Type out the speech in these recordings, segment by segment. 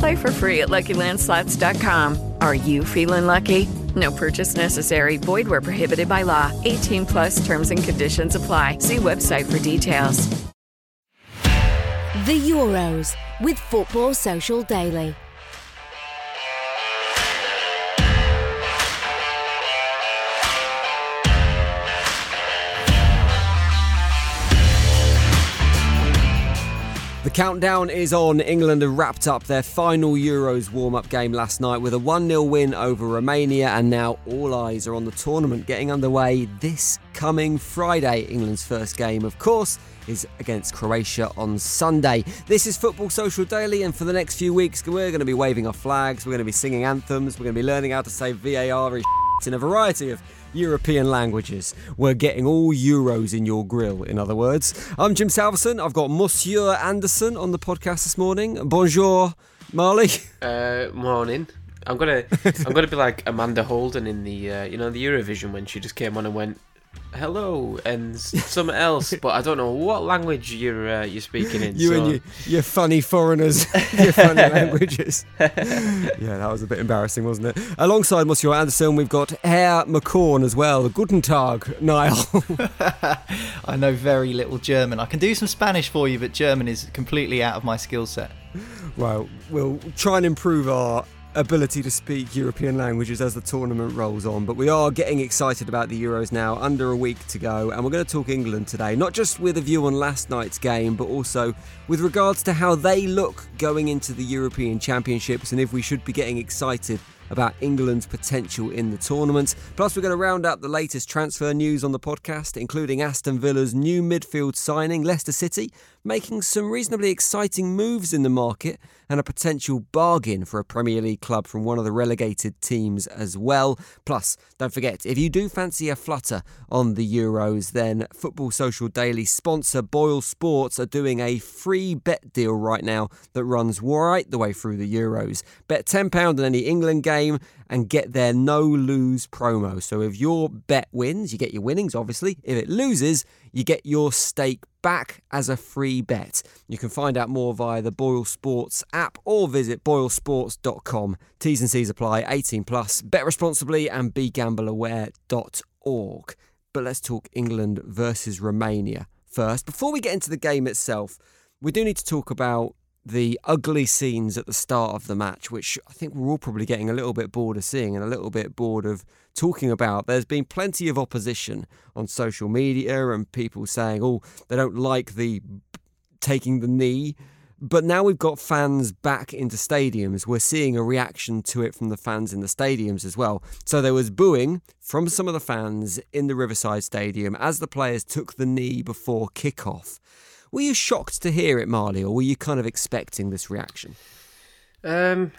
Play for free at LuckyLandSlots.com. Are you feeling lucky? No purchase necessary. Void where prohibited by law. 18 plus terms and conditions apply. See website for details. The Euros with Football Social Daily. The countdown is on. England have wrapped up their final Euros warm up game last night with a 1 0 win over Romania, and now all eyes are on the tournament getting underway this coming Friday. England's first game, of course, is against Croatia on Sunday. This is Football Social Daily, and for the next few weeks, we're going to be waving our flags, we're going to be singing anthems, we're going to be learning how to say VAR in a variety of European languages. We're getting all Euros in your grill, in other words. I'm Jim Salverson. I've got Monsieur Anderson on the podcast this morning. Bonjour, Marley. Uh, morning. I'm gonna I'm gonna be like Amanda Holden in the uh, you know the Eurovision when she just came on and went hello and something else, but I don't know what language you're uh, you're speaking in. You so. and your, your funny foreigners, your funny languages. yeah, that was a bit embarrassing, wasn't it? Alongside Monsieur Anderson, we've got Herr McCorn as well. Guten Tag, Niall. I know very little German. I can do some Spanish for you, but German is completely out of my skill set. well, we'll try and improve our ability to speak European languages as the tournament rolls on. But we are getting excited about the Euros now, under a week to go, and we're going to talk England today, not just with a view on last night's game, but also with regards to how they look going into the European Championships and if we should be getting excited about England's potential in the tournament. Plus, we're going to round up the latest transfer news on the podcast, including Aston Villa's new midfield signing, Leicester City, making some reasonably exciting moves in the market and a potential bargain for a Premier League club from one of the relegated teams as well. Plus, don't forget, if you do fancy a flutter on the Euros, then Football Social Daily sponsor Boyle Sports are doing a free bet deal right now that runs right the way through the Euros. Bet £10 on any England game and get their no lose promo. So if your bet wins, you get your winnings, obviously. If it loses, you get your stake back as a free bet. You can find out more via the Boyle Sports app or visit boylesports.com. T's and C's apply 18 plus. Bet responsibly and begambleaware.org. But let's talk England versus Romania first. Before we get into the game itself, we do need to talk about the ugly scenes at the start of the match, which I think we're all probably getting a little bit bored of seeing and a little bit bored of talking about. There's been plenty of opposition on social media and people saying, oh, they don't like the taking the knee. But now we've got fans back into stadiums. We're seeing a reaction to it from the fans in the stadiums as well. So there was booing from some of the fans in the Riverside Stadium as the players took the knee before kickoff. Were you shocked to hear it, Marley, or were you kind of expecting this reaction? Um,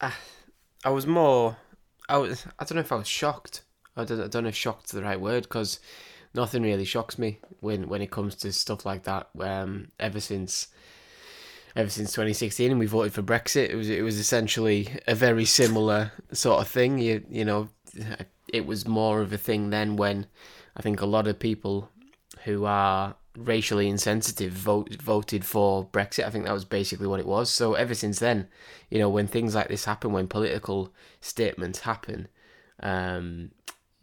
I, I was more. I was. I don't know if I was shocked. I don't. I don't know if shocked is the right word because nothing really shocks me when when it comes to stuff like that. Um, ever since. Ever since 2016, and we voted for Brexit, it was it was essentially a very similar sort of thing. You you know, it was more of a thing then when I think a lot of people who are racially insensitive vote, voted for Brexit. I think that was basically what it was. So ever since then, you know, when things like this happen, when political statements happen, um,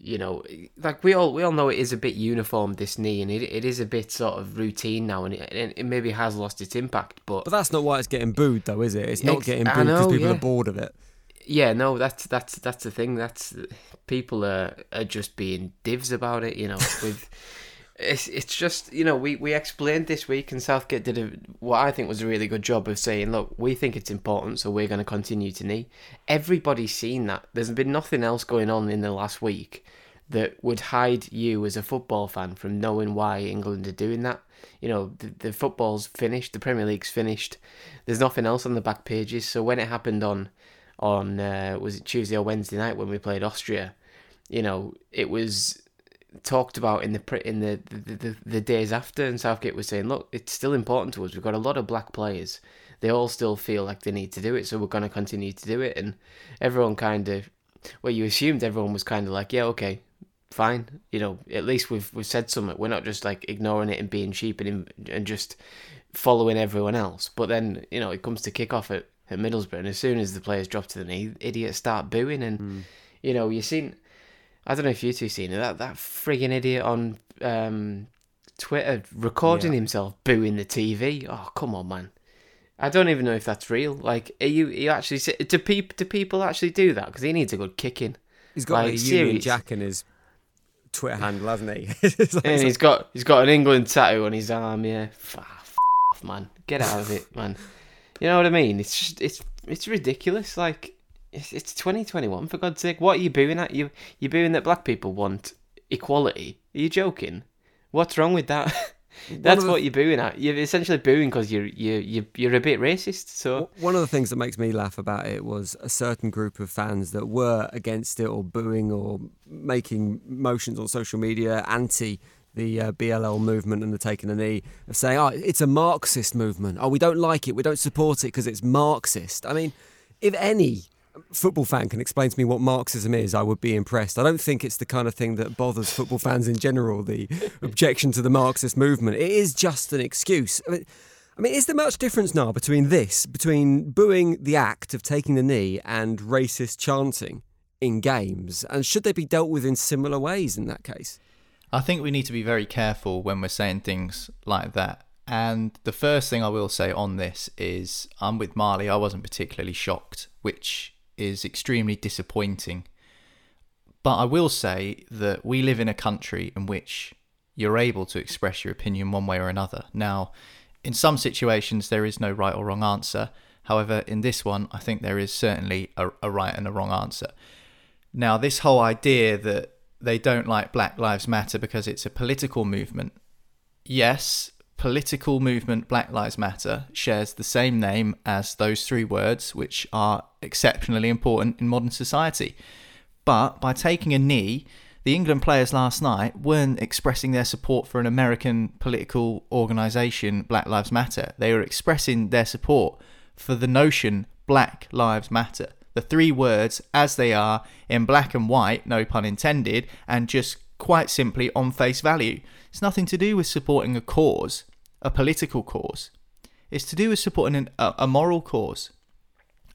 you know, like we all we all know it is a bit uniform this knee, and it, it is a bit sort of routine now, and it, it maybe has lost its impact. But But that's not why it's getting booed, though, is it? It's not Ex- getting booed because people yeah. are bored of it. yeah, no, that's that's that's the thing. That's people are are just being divs about it. You know, with it's it's just you know we we explained this week, and Southgate did a, what I think was a really good job of saying, look, we think it's important, so we're going to continue to knee. Everybody's seen that. There's been nothing else going on in the last week that would hide you as a football fan from knowing why England are doing that. You know, the, the football's finished, the Premier League's finished. There's nothing else on the back pages. So when it happened on on uh, was it Tuesday or Wednesday night when we played Austria, you know, it was talked about in the in the the, the the days after, and Southgate was saying, look, it's still important to us. We've got a lot of black players. They all still feel like they need to do it, so we're going to continue to do it. And everyone kind of, well, you assumed everyone was kind of like, yeah, okay, fine. You know, at least we've we've said something. We're not just like ignoring it and being cheap and and just following everyone else. But then you know, it comes to kick off at, at Middlesbrough, and as soon as the players drop to the knee, idiots start booing, and hmm. you know, you've seen. I don't know if you two seen it. That that frigging idiot on um, Twitter recording Yeah. himself booing the TV. Oh come on, man! I don't even know if that's real. Like, are you are you actually do people do people actually do that? Because he needs a good kicking. He's got Like, a Union. Jack in his Twitter handle, hasn't he? Like- And he's got he's got an England tattoo on his arm. Yeah, F- f- off, man. Get out of it, man. You know what I mean? It's just it's it's ridiculous. Like it's, it's 2021 for God's sake. What are you booing at? You you booing that black people want equality? Are you joking? What's wrong with that? That's of the- what you're booing at. You're essentially booing because you're you you you're a bit racist. So One of the things that makes me laugh about it was a certain group of fans that were against it or booing or making motions on social media anti the uh, BLM movement and the taking the knee of saying, oh, it's a Marxist movement. Oh, we don't like it. We don't support it because it's Marxist. I mean, if any football fan can explain to me what Marxism is, I would be impressed. I don't think it's the kind of thing that bothers football fans in general, the objection to the Marxist movement. It is just an excuse. I mean, I mean, is there much difference now between this, between booing the act of taking the knee and racist chanting in games? And should they be dealt with in similar ways in that case? I think we need to be very careful when we're saying things like that. And the first thing I will say on this is I'm with Marley. I wasn't particularly shocked, which is extremely disappointing. But I will say that we live in a country in which you're able to express your opinion one way or another. Now, in some situations, there is no right or wrong answer. However, in this one, I think there is certainly a, a right and a wrong answer. Now, this whole idea that they don't like Black Lives Matter because it's a political movement. Yes, political movement Black Lives Matter shares the same name as those three words, which are exceptionally important in modern society. But by taking a knee, the England players last night weren't expressing their support for an American political organisation, Black Lives Matter. They were expressing their support for the notion Black Lives Matter. The three words as they are in black and white, no pun intended, and just quite simply on face value. It's nothing to do with supporting a cause, a political cause. It's to do with supporting an, a, a moral cause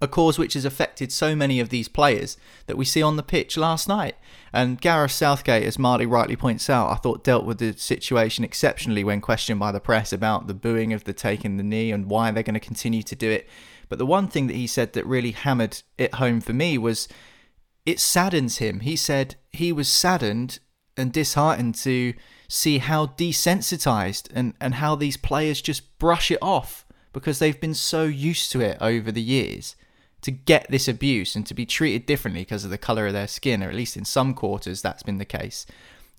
a cause which has affected so many of these players that we see on the pitch last night. And Gareth Southgate, as Marty rightly points out, I thought dealt with the situation exceptionally when questioned by the press about the booing of the taking the knee and why they're going to continue to do it. But the one thing that he said that really hammered it home for me was it saddens him. He said he was saddened and disheartened to see how desensitized and, and how these players just brush it off because they've been so used to it over the years to get this abuse and to be treated differently because of the colour of their skin, or at least in some quarters that's been the case.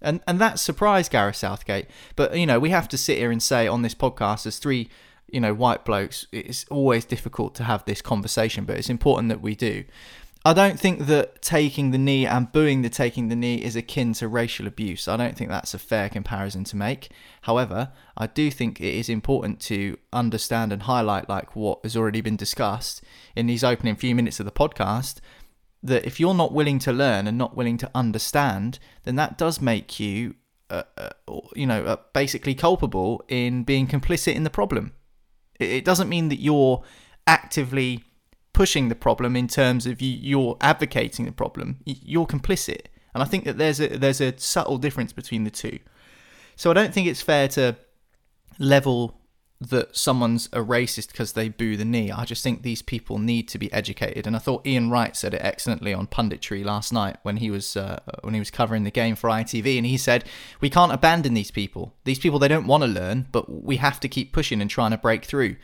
And and that surprised Gareth Southgate. But you know, we have to sit here and say on this podcast as three, you know, white blokes, it's always difficult to have this conversation, but it's important that we do. I don't think that taking the knee and booing the taking the knee is akin to racial abuse. I don't think that's a fair comparison to make. However, I do think it is important to understand and highlight, like what has already been discussed in these opening few minutes of the podcast, that if you're not willing to learn and not willing to understand, then that does make you uh, uh, you know, uh, basically culpable in being complicit in the problem. It, it doesn't mean that you're actively pushing the problem in terms of you, you're advocating the problem. You're complicit, and I think that there's a there's a subtle difference between the two. So I don't think it's fair to level that someone's a racist because they boo the knee. I just think these people need to be educated, and I thought Ian Wright said it excellently on punditry last night when he was uh, when he was covering the game for ITV, and he said we can't abandon these people. These people they don't want to learn, but we have to keep pushing and trying to break through,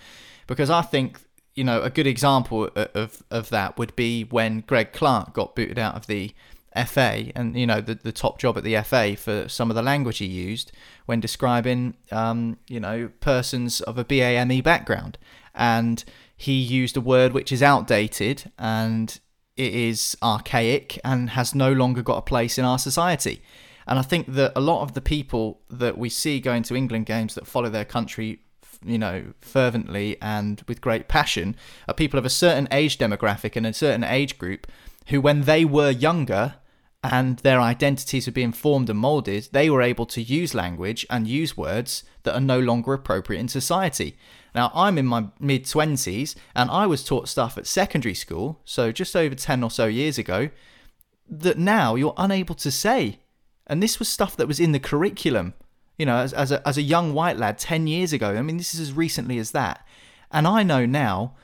because I think you know a good example of of that would be when Greg Clarke got booted out of the FA and you know the the top job at the FA for some of the language he used when describing um, you know persons of a BAME background. And he used a word which is outdated and it is archaic and has no longer got a place in our society. And I think that a lot of the people that we see going to England games that follow their country you know fervently and with great passion are people of a certain age demographic and a certain age group who when they were younger and their identities were being formed and molded, they were able to use language and use words that are no longer appropriate in society. Now, I'm in my mid 20s and I was taught stuff at secondary school, so just over 10 or so years ago, that now you're unable to say. And this was stuff that was in the curriculum, you know, as, as, a, as a young white lad 10 years ago. I mean, this is as recently as that. And I know now,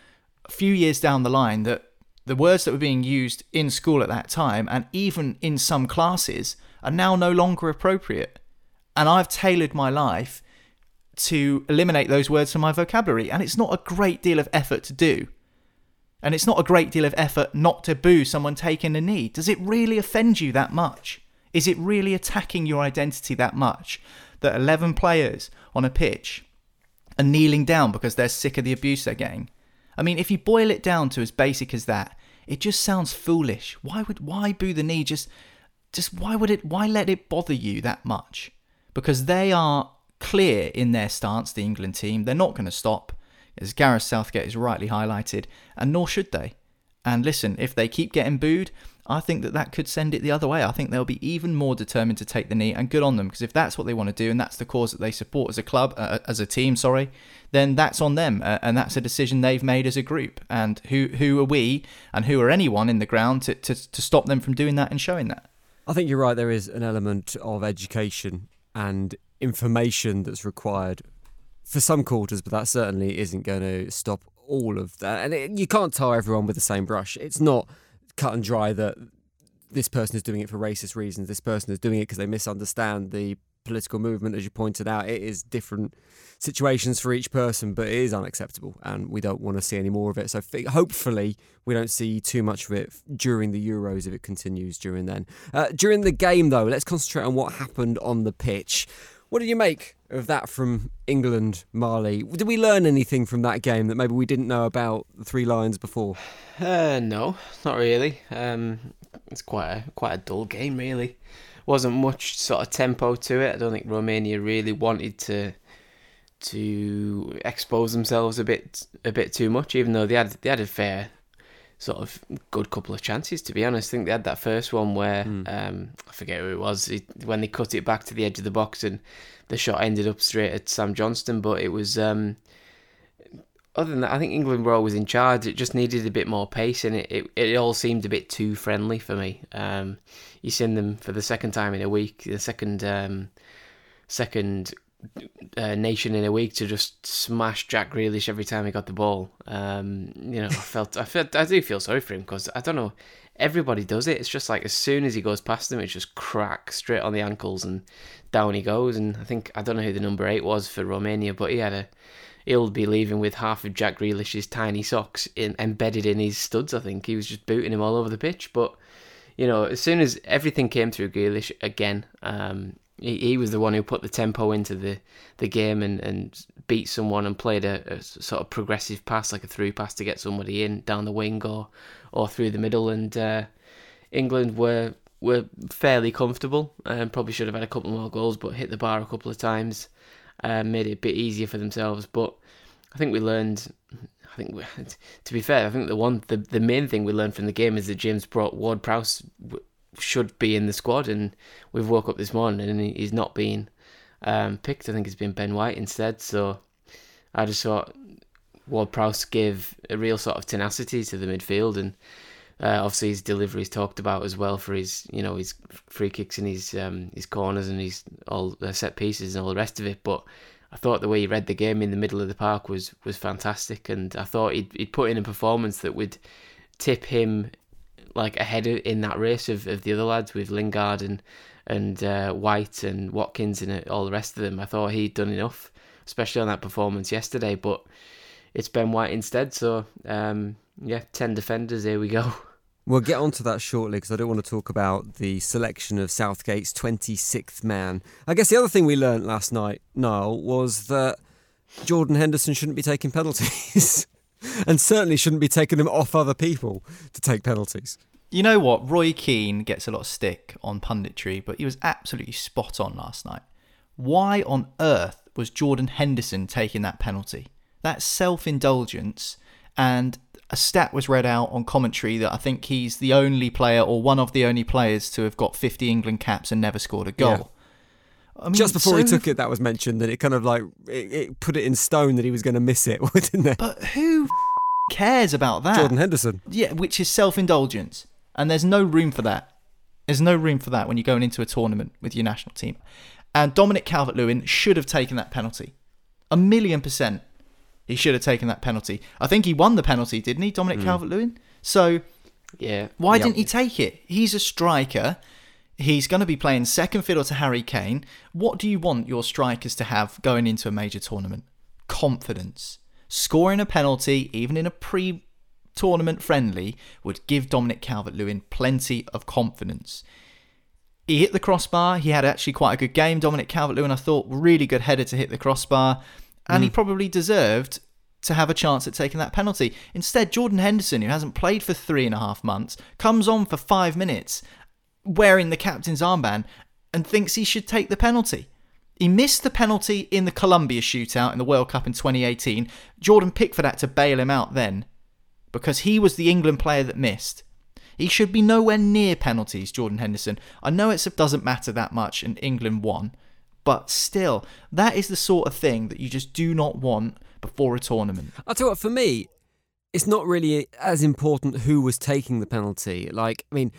a few years down the line, that the words that were being used in school at that time and even in some classes are now no longer appropriate. And I've tailored my life to eliminate those words from my vocabulary. And it's not a great deal of effort to do. And it's not a great deal of effort not to boo someone taking a knee. Does it really offend you that much? Is it really attacking your identity that much that 11 players on a pitch are kneeling down because they're sick of the abuse they're getting? I mean, if you boil it down to as basic as that, it just sounds foolish. Why would why boo the knee? Just just why would it why let it bother you that much? Because they are clear in their stance, the England team. They're not going to stop, as Gareth Southgate has rightly highlighted, and nor should they. And listen, if they keep getting booed, I think that that could send it the other way. I think they'll be even more determined to take the knee, and good on them because if that's what they want to do and that's the cause that they support as a club, uh, as a team, sorry, then that's on them, uh, and that's a decision they've made as a group. And who who are we, and who are anyone in the ground to to, to stop them from doing that and showing that? I think you're right. There is an element of education and information that's required for some quarters, but that certainly isn't going to stop all of that. And it, you can't tar everyone with the same brush. It's not cut and dry that this person is doing it for racist reasons. This person is doing it because they misunderstand the political movement, as you pointed out. It is different situations for each person, but it is unacceptable, and we don't want to see any more of it. So hopefully, we don't see too much of it during the Euros if it continues during then. Uh, during the game, though, let's concentrate on what happened on the pitch. What did you make of that from England, Marley? Did we learn anything from that game that maybe we didn't know about the Three Lions before? Uh, no, not really. Um, it's quite a quite a dull game, really. Wasn't much sort of tempo to it. I don't think Romania really wanted to to expose themselves a bit a bit too much, even though they had they had a fair sort of good couple of chances. To be honest, I think they had that first one where mm. um, I forget who it was it, when they cut it back to the edge of the box and the shot ended up straight at Sam Johnstone. But it was um, other than that, I think England were always in charge. It just needed a bit more pace, and it it, it all seemed a bit too friendly for me. Um, you seen them for the second time in a week, the second um, second uh, nation in a week to just smash Jack Grealish every time he got the ball. Um, you know, I felt, I felt, I do feel sorry for him because I don't know, everybody does it. It's just like as soon as he goes past them, it's just crack straight on the ankles and down he goes. And I think I don't know who the number eight was for Romania, but he had a. He'll be leaving with half of Jack Grealish's tiny socks in, embedded in his studs. I think he was just booting him all over the pitch. But you know, as soon as everything came through Grealish again, um, he, he was the one who put the tempo into the, the game and, and beat someone and played a, a sort of progressive pass, like a through pass to get somebody in down the wing or or through the middle. And uh, England were were fairly comfortable and probably should have had a couple more goals, but hit the bar a couple of times, uh, made it a bit easier for themselves. But I think we learned. I think, we, to be fair, I think the one the, the main thing we learned from the game is that James brought Ward Prowse should be in the squad, and we've woke up this morning and he's not been um, picked. I think it's been Ben White instead. So I just thought Ward Prowse gave a real sort of tenacity to the midfield, and uh, obviously his delivery is talked about as well for his you know his free kicks and his um, his corners and his all set pieces and all the rest of it. But I thought the way he read the game in the middle of the park was was fantastic, and I thought he'd he'd put in a performance that would tip him like ahead of, in that race of, of the other lads with Lingard and and uh, White and Watkins and all the rest of them. I thought he'd done enough, especially on that performance yesterday. But it's Ben White instead. So um, yeah, ten defenders. Here we go. We'll get onto that shortly because I don't want to talk about the selection of Southgate's 26th man. I guess the other thing we learnt last night, Niall, was that Jordan Henderson shouldn't be taking penalties and certainly shouldn't be taking them off other people to take penalties. You know what? Roy Keane gets a lot of stick on punditry, but he was absolutely spot on last night. Why on earth was Jordan Henderson taking that penalty? That's self indulgence and a stat was read out on commentary that I think he's the only player or one of the only players to have got 50 England caps and never scored a goal. Yeah. I mean, Just before so, he took it, that was mentioned that it kind of like it, it put it in stone that he was going to miss it, didn't it? But who cares about that? Jordan Henderson. Yeah, which is self indulgence, and there's no room for that. There's no room for that when you're going into a tournament with your national team. And Dominic Calvert-Lewin should have taken that penalty, a million percent. He should have taken that penalty. I think he won the penalty, didn't he, Dominic mm. Calvert Lewin? So, yeah. Why didn't he take it? He's a striker. He's going to be playing second fiddle to Harry Kane. What do you want your strikers to have going into a major tournament? Confidence. Scoring a penalty, even in a pre tournament friendly, would give Dominic Calvert Lewin plenty of confidence. He hit the crossbar. He had actually quite a good game. Dominic Calvert Lewin, I thought, really good header to hit the crossbar and mm. he probably deserved to have a chance at taking that penalty. Instead, Jordan Henderson, who hasn't played for three and a half months, comes on for five minutes wearing the captain's armband and thinks he should take the penalty. He missed the penalty in the Colombia shootout in the World Cup in 2018. Jordan Pickford had to bail him out then because he was the England player that missed. He should be nowhere near penalties, Jordan Henderson. I know it doesn't matter that much and England won, but still, that is the sort of thing that you just do not want before a tournament. I'll tell you what, for me, it's not really as important who was taking the penalty. Like, I mean,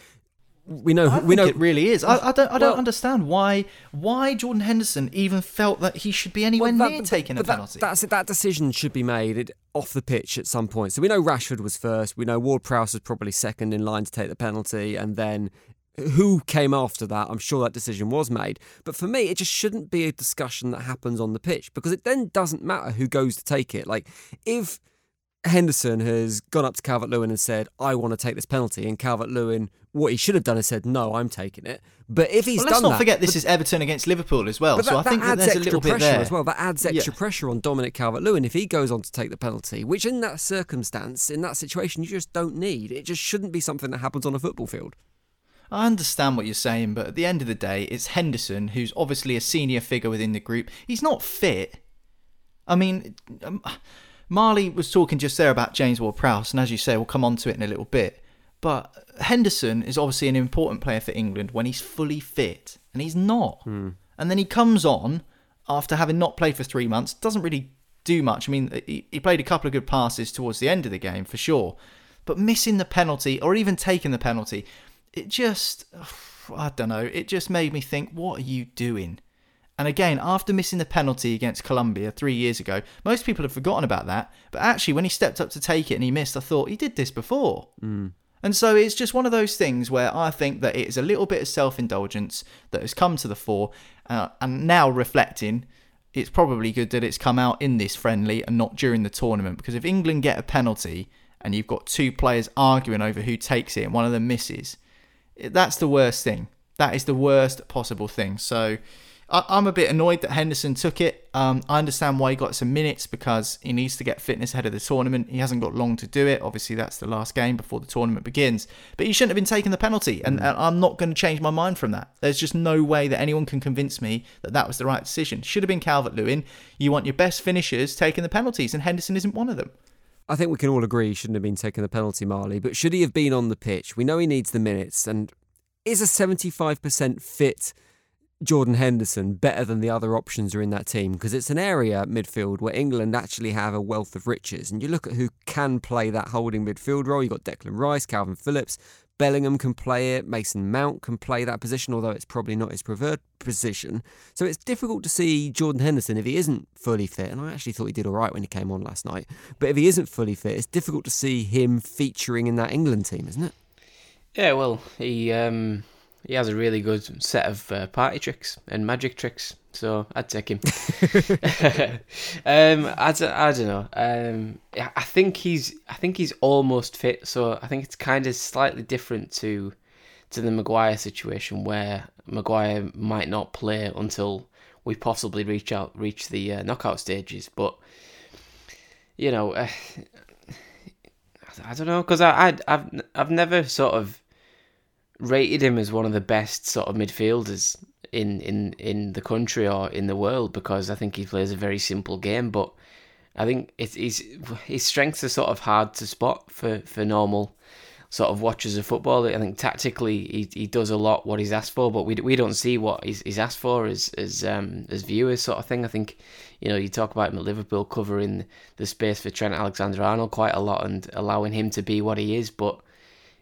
we know I we know it really is. I, I don't I don't understand why why Jordan Henderson even felt that he should be anywhere well, that, near taking a penalty. That, that's That decision should be made off the pitch at some point. So we know Rashford was first. We know Ward Prowse was probably second in line to take the penalty, and then who came after that, I'm sure that decision was made. But for me, it just shouldn't be a discussion that happens on the pitch because it then doesn't matter who goes to take it. Like, if Henderson has gone up to Calvert Lewin and said, I want to take this penalty, and Calvert Lewin, what he should have done is said, No, I'm taking it. But if he's well, let's done not forget this is Everton against Liverpool as well. That, so I think that there's a little bit there as well. That adds extra yeah. pressure on Dominic Calvert Lewin if he goes on to take the penalty, which in that circumstance, in that situation, you just don't need. It just shouldn't be something that happens on a football field. I understand what you're saying, but at the end of the day, it's Henderson, who's obviously a senior figure within the group. He's not fit. I mean, um, Marley was talking just there about James Ward Prowse, and as you say, we'll come on to it in a little bit. But Henderson is obviously an important player for England when he's fully fit, and he's not. Hmm. And then he comes on after having not played for three months, doesn't really do much. I mean, he, he played a couple of good passes towards the end of the game for sure, but missing the penalty or even taking the penalty it just, I don't know, it just made me think, what are you doing? And again, after missing the penalty against Colombia three years ago, most people have forgotten about that. But actually, when he stepped up to take it and he missed, I thought he did this before. Mm. And so it's just one of those things where I think that it is a little bit of self indulgence that has come to the fore. Uh, and now reflecting, it's probably good that it's come out in this friendly and not during the tournament. Because if England get a penalty and you've got two players arguing over who takes it and one of them misses, that's the worst thing. That is the worst possible thing. So I, am a bit annoyed that Henderson took it. Um, I understand why he got some minutes because he needs to get fitness ahead of the tournament. He hasn't got long to do it. Obviously, that's the last game before the tournament begins. But he shouldn't have been taking the penalty, and, mm. and I'm not going to change my mind from that. There's just no way that anyone can convince me that that was the right decision. Should have been Calvert Lewin. You want your best finishers taking the penalties, and Henderson isn't one of them. I think we can all agree he shouldn't have been taking the penalty, Marley. But should he have been on the pitch? We know he needs the minutes, and is a 75% fit Jordan Henderson better than the other options are in that team because it's an area midfield where England actually have a wealth of riches. And you look at who can play that holding midfield role. You've got Declan Rice, Kalvin Phillips, Bellingham can play it, Mason Mount can play that position, although it's probably not his preferred position. So it's difficult to see Jordan Henderson if he isn't fully fit. And I actually thought he did all right when he came on last night. But if he isn't fully fit, it's difficult to see him featuring in that England team, isn't it? Yeah, well, he um, he has a really good set of uh, party tricks and magic tricks, so I'd take him. um, I, don't, I don't know. Um, I think he's I think he's almost fit, so I think it's kind of slightly different to to the Maguire situation where Maguire might not play until we possibly reach out reach the uh, knockout stages, but you know. Uh, I don't know because I, I I've I've never sort of rated him as one of the best sort of midfielders in, in, in the country or in the world because I think he plays a very simple game. But I think his his strengths are sort of hard to spot for, for normal sort of watchers of football. I think tactically he, he does a lot what he's asked for, but we, we don't see what he's, he's asked for as as um, as viewers sort of thing. I think you know you talk about him at Liverpool covering the space for Trent Alexander Arnold quite a lot and allowing him to be what he is, but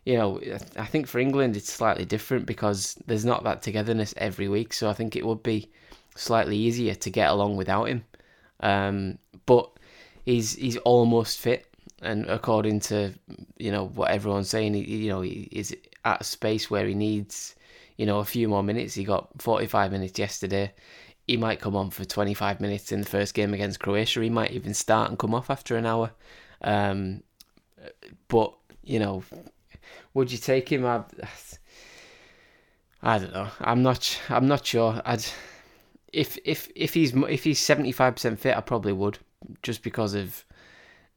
you know, I think for England it's slightly different because there's not that togetherness every week. So I think it would be slightly easier to get along without him. Um, but he's he's almost fit, and according to you know what everyone's saying, he, you know, he is at a space where he needs you know a few more minutes. He got 45 minutes yesterday. He might come on for 25 minutes in the first game against Croatia. He might even start and come off after an hour. Um, but you know, would you take him? I, I don't know. I'm not. I'm not sure. I'd if if if he's if he's seventy five percent fit, I probably would, just because of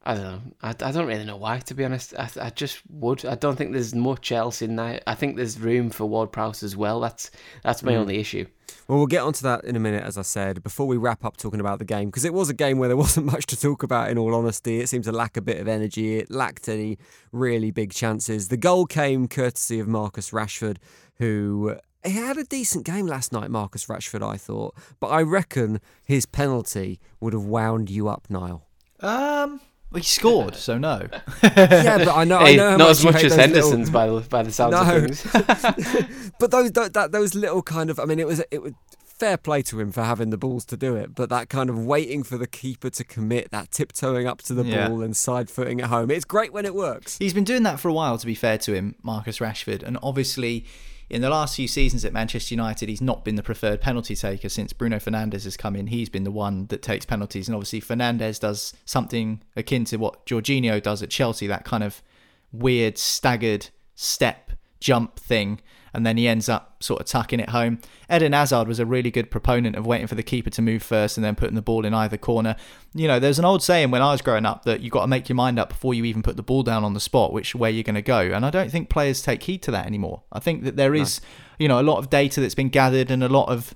I don't know. I, I don't really know why, to be honest. I, I just would. I don't think there's much else in there. I think there's room for Ward Prowse as well. That's that's my mm. only issue. Well, we'll get onto that in a minute, as I said, before we wrap up talking about the game, because it was a game where there wasn't much to talk about, in all honesty. It seemed to lack a bit of energy. It lacked any really big chances. The goal came courtesy of Marcus Rashford, who he had a decent game last night, Marcus Rashford, I thought. But I reckon his penalty would have wound you up, Niall. Um, well, he scored, so no. yeah, but I know. Hey, I know not as much as Henderson's little... by the by the sounds no. of things. but those that, those little kind of, I mean, it was it was fair play to him for having the balls to do it, but that kind of waiting for the keeper to commit, that tiptoeing up to the yeah. ball and side footing at home, it's great when it works. He's been doing that for a while. To be fair to him, Marcus Rashford, and obviously in the last few seasons at Manchester United, he's not been the preferred penalty taker since Bruno Fernandes has come in. He's been the one that takes penalties, and obviously Fernandes does something akin to what Jorginho does at Chelsea, that kind of weird staggered step jump thing and then he ends up sort of tucking it home. Eden Hazard was a really good proponent of waiting for the keeper to move first and then putting the ball in either corner. You know, there's an old saying when I was growing up that you've got to make your mind up before you even put the ball down on the spot, which way you're going to go. And I don't think players take heed to that anymore. I think that there is, no. you know, a lot of data that's been gathered and a lot of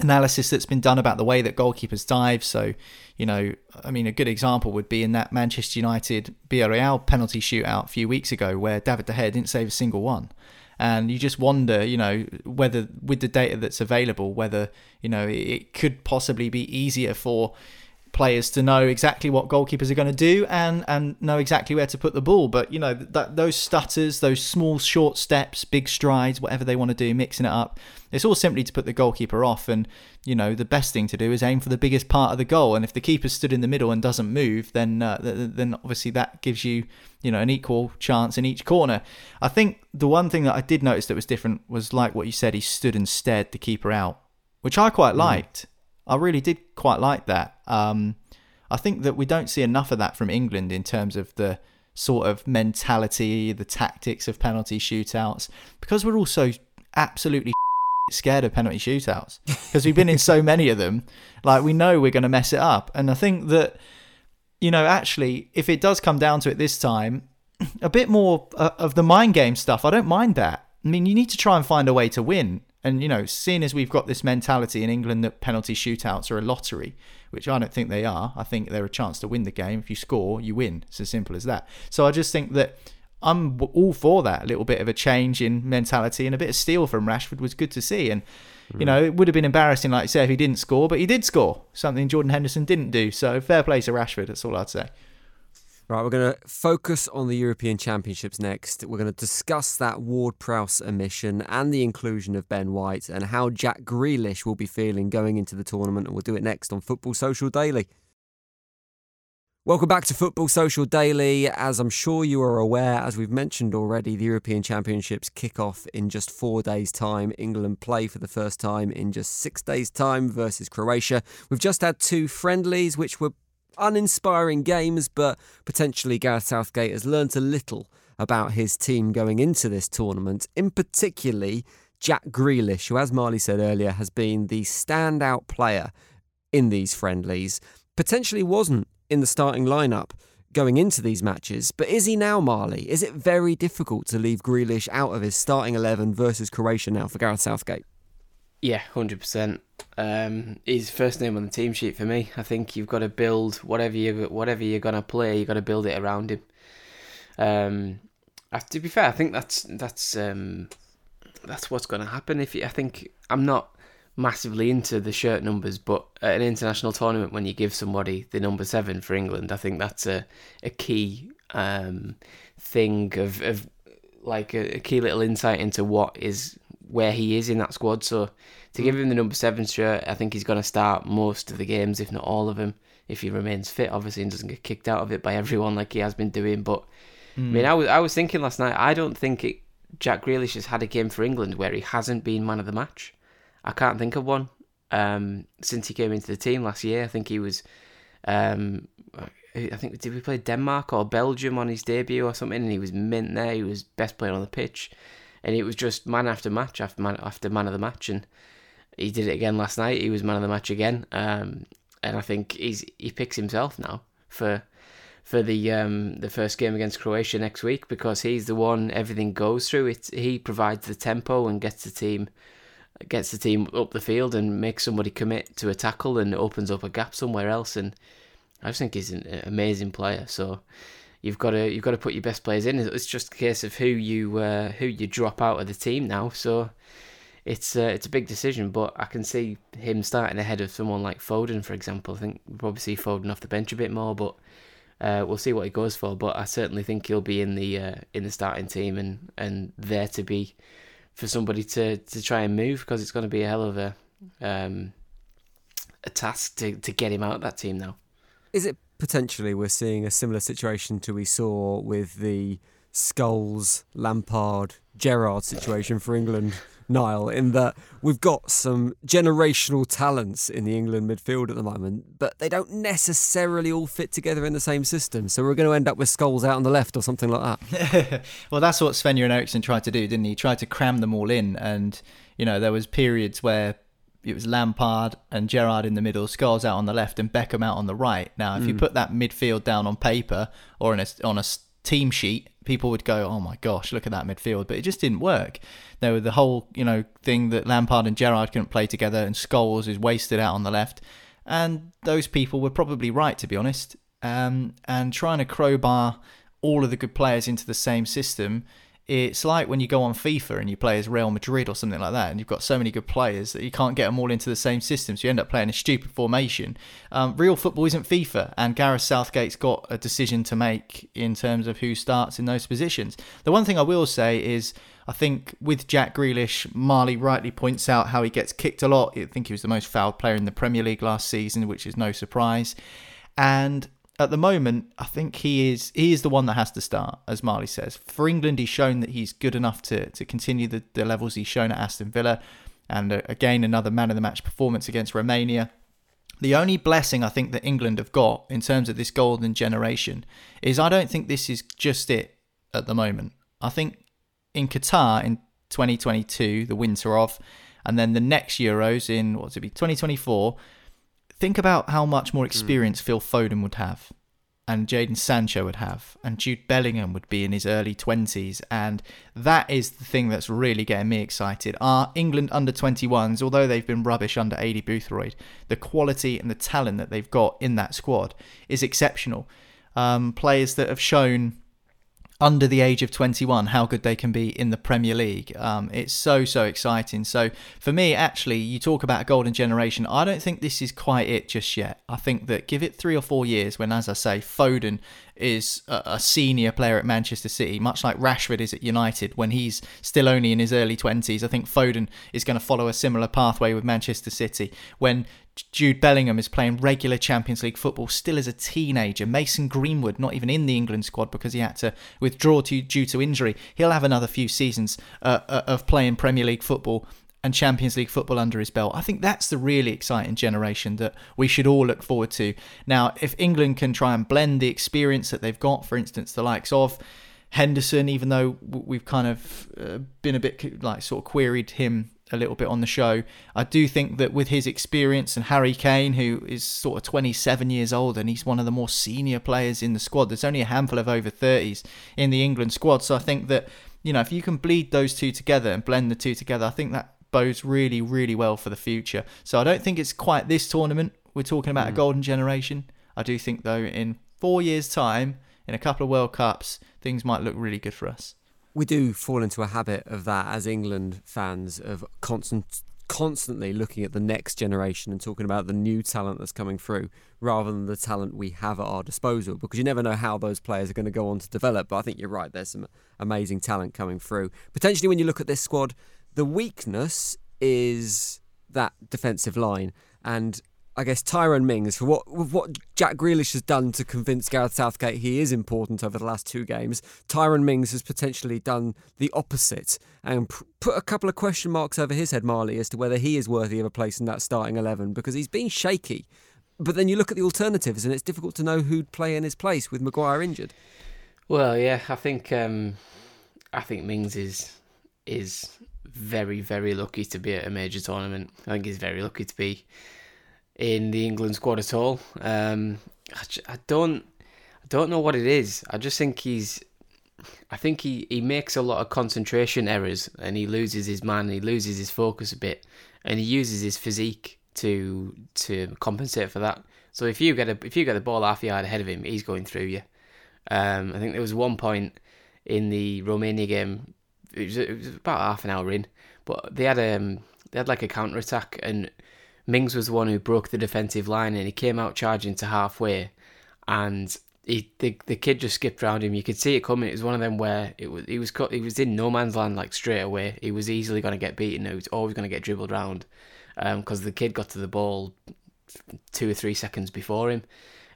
analysis that's been done about the way that goalkeepers dive. So, you know, I mean, a good example would be in that Manchester United Villarreal penalty shootout a few weeks ago where David De Gea didn't save a single one and you just wonder, you know, whether with the data that's available, whether you know it could possibly be easier for players to know exactly what goalkeepers are going to do and and know exactly where to put the ball. But you know that those stutters, those small short steps, big strides, whatever they want to do, mixing it up, it's all simply to put the goalkeeper off. And you know the best thing to do is aim for the biggest part of the goal. And if the keeper stood in the middle and doesn't move, then uh, then obviously that gives you you know an equal chance in each corner. I think the one thing that I did notice that was different was like what you said, he stood and stared the keeper out, which I quite mm. liked. I really did quite like that. Um, I think that we don't see enough of that from England in terms of the sort of mentality, the tactics of penalty shootouts, because we're also absolutely scared of penalty shootouts because we've been in so many of them. Like we know we're going to mess it up, and I think that you know actually, if it does come down to it this time, a bit more uh, of the mind game stuff. I don't mind that. I mean, you need to try and find a way to win. And, you know, seeing as we've got this mentality in England that penalty shootouts are a lottery, which I don't think they are, I think they're a chance to win the game. If you score, you win. It's as simple as that. So I just think that I'm all for that. A little bit of a change in mentality and a bit of steel from Rashford was good to see. And you mm. know, it would have been embarrassing, like I say, if he didn't score, but he did score something Jordan Henderson didn't do. So fair play to Rashford. That's all I'd say. Right, we're going to focus on the European Championships next. We're going to discuss that Ward Prowse omission and the inclusion of Ben White and how Jack Grealish will be feeling going into the tournament. And we'll do it next on Football Social Daily. Welcome back to Football Social Daily. As I'm sure you are aware, as we've mentioned already, the European Championships kick off in just four days' time. England play for the first time in just six days' time versus Croatia. We've just had two friendlies, which were uninspiring games, but potentially Gareth Southgate has learnt a little about his team going into this tournament, in particularly Jack Grealish, who, as Marley said earlier, has been the standout player in these friendlies. Potentially wasn't in the starting lineup going into these matches, but is he now, Marley? Is it very difficult to leave Grealish out of his starting 11 versus Croatia now for Gareth Southgate? Yeah, hundred um, percent. He's first name on the team sheet for me. I think you've got to build whatever you whatever you're gonna play. You've got to build it around him. Um, to be fair, I think that's that's um, that's what's going to happen. If you, I think I'm not massively into the shirt numbers, but at an international tournament, when you give somebody the number seven for England, I think that's a a key um, thing of of like a, a key little insight into what is where he is in that squad. So to give him the number seven shirt, I think he's going to start most of the games, if not all of them, if he remains fit, obviously, and doesn't get kicked out of it by everyone like he has been doing. But mm. I mean, I was I was thinking last night. I don't think it, Jack Grealish has had a game for England where he hasn't been man of the match. I can't think of one um, since he came into the team last year. I think he was. Um, I think did we play Denmark or Belgium on his debut or something, and he was mint there. He was best player on the pitch and it was just man after match after man after man of the match, and he did it again last night. He was man of the match again, um, and I think he's he picks himself now for for the um, the first game against Croatia next week because he's the one everything goes through. It he provides the tempo and gets the team gets the team up the field and makes somebody commit to a tackle and opens up a gap somewhere else. And I just think he's an amazing player. So you've got to you've got to put your best players in. It's just a case of who you uh, who you drop out of the team now. So it's uh, it's a big decision, but I can see him starting ahead of someone like Foden, for example. I think we'll probably see Foden off the bench a bit more, but uh, we'll see what he goes for. But I certainly think he'll be in the uh, in the starting team and, and there to be for somebody to, to try and move because it's going to be a hell of a um, a task to, to get him out of that team now. Is it potentially we're seeing a similar situation to we saw with the Scholes, Lampard, Gerrard situation for England, Niall, in that we've got some generational talents in the England midfield at the moment, but they don't necessarily all fit together in the same system. So we're going to end up with Scholes out on the left or something like that. well, that's what Sven-Göran Eriksson tried to do, didn't he? He tried to cram them all in, and you know there was periods where it was Lampard and Gerrard in the middle, Scholes out on the left, and Beckham out on the right. Now, if mm. you put that midfield down on paper or in a, on a team sheet, people would go, "Oh my gosh, look at that midfield!" But it just didn't work. There was the whole, you know, thing that Lampard and Gerrard couldn't play together, and Scholes is wasted out on the left. And those people were probably right, to be honest. Um, and trying to crowbar all of the good players into the same system it's like when you go on FIFA and you play as Real Madrid or something like that, and you've got so many good players that you can't get them all into the same system, so you end up playing a stupid formation. Um, real football isn't FIFA, and Gareth Southgate's got a decision to make in terms of who starts in those positions. The one thing I will say is, I think with Jack Grealish, Marley rightly points out how he gets kicked a lot. I think he was the most fouled player in the Premier League last season, which is no surprise. And at the moment, I think he is he is the one that has to start, as Marley says. For England, he's shown that he's good enough to to continue the, the levels he's shown at Aston Villa, and uh, again another man of the match performance against Romania. The only blessing I think that England have got in terms of this golden generation is I don't think this is just it at the moment. I think in Qatar in 2022, the winter of, and then the next Euros in what's it be 2024 think about how much more hmm. experience mm. Phil Foden would have, and Jadon Sancho would have, and Jude Bellingham would be in his early 20s. And that is the thing that's really getting me excited. Our England under 21s, although they've been rubbish under Aidy Boothroyd, the quality and the talent that they've got in that squad is exceptional. Um, players that have shown under the age of 21 how good they can be in the Premier League. Um, it's so, so exciting. So for me, actually, you talk about a golden generation. I don't think this is quite it just yet. I think that give it three or four years when, as I say, Foden is a, senior player at Manchester City, much like Rashford is at United when he's still only in his early 20s. I think Foden is going to follow a similar pathway with Manchester City. When Jude Bellingham is playing regular Champions League football still as a teenager. Mason Greenwood, not even in the England squad because he had to withdraw to, due to injury. He'll have another few seasons uh, uh of playing Premier League football and Champions League football under his belt. I think that's the really exciting generation that we should all look forward to. Now, if England can try and blend the experience that they've got, for instance, the likes of Henderson, even though we've kind of uh, been a bit like sort of queried him a little bit on the show. I do think that with his experience and Harry Kane, who is sort of 27 years old and he's one of the more senior players in the squad, there's only a handful of over 30s in the England squad. So I think that, you know, if you can bleed those two together and blend the two together, I think that bodes really, really well for the future. So I don't think it's quite this tournament. We're talking about mm. a golden generation. I do think, though, in four years' time, in a couple of World Cups, things might look really good for us we do fall into a habit of that as England fans of constant constantly looking at the next generation and talking about the new talent that's coming through rather than the talent we have at our disposal because you never know how those players are going to go on to develop but I think you're right there's some amazing talent coming through potentially when you look at this squad the weakness is that defensive line and I guess Tyrone Mings for what what Jack Grealish has done to convince Gareth Southgate he is important over the last two games. Tyrone Mings has potentially done the opposite and put a couple of question marks over his head, Marley, as to whether he is worthy of a place in that starting eleven because he's been shaky. But then you look at the alternatives, and it's difficult to know who'd play in his place with Maguire injured. Well, yeah, I think um, I think Mings is is very very lucky to be at a major tournament. I think he's very lucky to be in the England squad at all. Um, I, I don't, I don't know what it is. I just think he's, I think he, he makes a lot of concentration errors and he loses his man. He loses his focus a bit, and he uses his physique to to compensate for that. So if you get a if you get the ball half a yard ahead of him, he's going through you. Um, I think there was one point in the Romania game. It was, it was about half an hour in, but they had um they had like a counter attack and Mings was the one who broke the defensive line and he came out charging to halfway and he the, the kid just skipped around him. You could see it coming. It was one of them where it was he was cut. he was in no man's land like straight away. He was easily going to get beaten. He was always going to get dribbled around because um, the kid got to the ball two or three seconds before him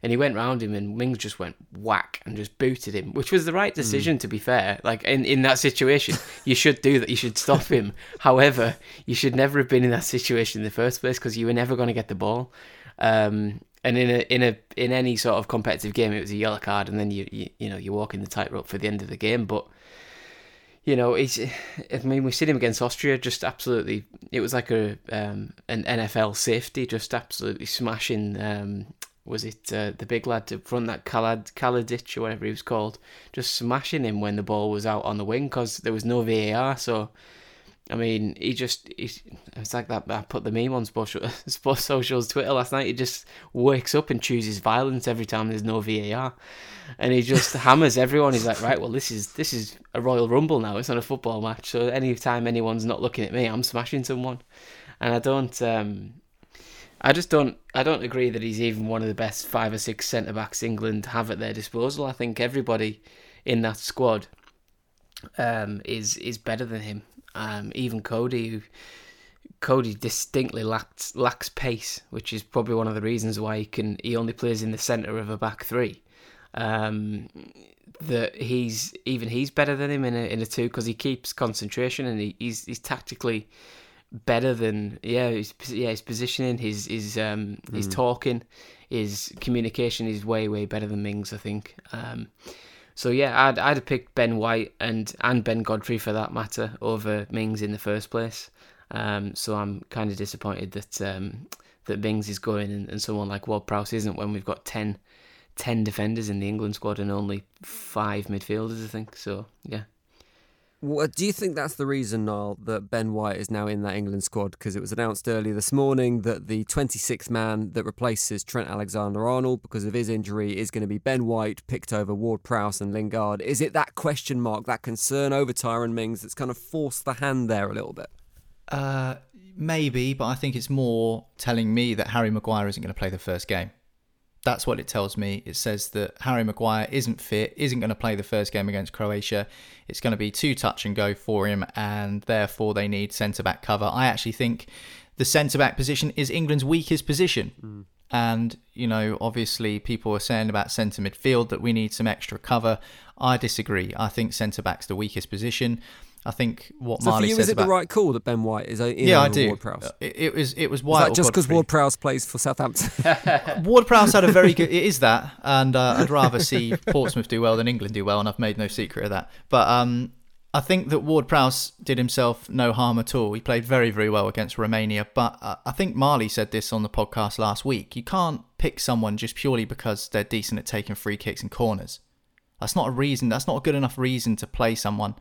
and he went round him and Mings just went whack and just booted him, which was the right hmm. decision mm. to be fair. Like in, in that situation, you should do that. You should stop him. However, you should never have been in that situation in the first place because you were never going to get the ball. Um, and in a in a in any sort of competitive game, it was a yellow card, and then you you, you know you're walking the tightrope for the end of the game. But you know, it's. I mean, we've seen him against Austria, just absolutely. It was like a um, an NFL safety, just absolutely smashing um, was it uh, the big lad to front that Kalad Kaladic or whatever he was called, just smashing him when the ball was out on the wing because there was no VAR. So, I mean, he just it's like that. I put the meme on sports, sports socials Twitter last night. He just wakes up and chooses violence every time there's no VAR, and he just hammers everyone. He's like, right, well, this is this is a Royal Rumble now. It's not a football match. So anytime anyone's not looking at me, I'm smashing someone, and I don't. Um, I just don't. I don't agree that he's even one of the best five or six centre backs England have at their disposal. I think everybody in that squad um, is is better than him. Um, even Coady, who, Coady distinctly lacks lacks pace, which is probably one of the reasons why he can he only plays in the centre of a back three. Um, that he's even he's better than him in a in a two because he keeps concentration and he, he's he's tactically better than yeah his yeah his positioning his his um mm. his hmm. talking his communication is way way better than Mings I think um so yeah I'd I'd have picked Ben White and and Ben Godfrey for that matter over Mings in the first place um so I'm kind of disappointed that um that Mings is going and, and someone like Ward Prowse isn't when we've got 10, 10 defenders in the England squad and only five midfielders I think so yeah What, do you think that's the reason, Niall, that Ben White is now in that England squad? Because it was announced earlier this morning that the 26th man that replaces Trent Alexander Arnold because of his injury is going to be Ben White, picked over Ward Prowse and Lingard. Is it that question mark, that concern over Tyrone Mings that's kind of forced the hand there a little bit? Uh, maybe, but I think it's more telling me that Harry Maguire isn't going to play the first game. That's what it tells me. It says that Harry Maguire isn't fit, isn't going to play the first game against Croatia. It's going to be too touch and go for him, and therefore they need centre back cover. I actually think the centre back position is England's weakest position. Mm. And, you know, obviously people are saying about centre midfield that we need some extra cover. I disagree. I think centre back's the weakest position. I think what so Marley for you, says is it about, the right call that Ben White is in yeah, I do. Ward Prowse? Uh, it, it was it was White. Is that just because Ward Prowse plays for Southampton? Ward Prowse had a very good. It is that, and uh, I'd rather see Portsmouth do well than England do well, and I've made no secret of that. But um, I think that Ward Prowse did himself no harm at all. He played very very well against Romania, but uh, I think Marley said this on the podcast last week. You can't pick someone just purely because they're decent at taking free kicks and corners. That's not a reason. That's not a good enough reason to play someone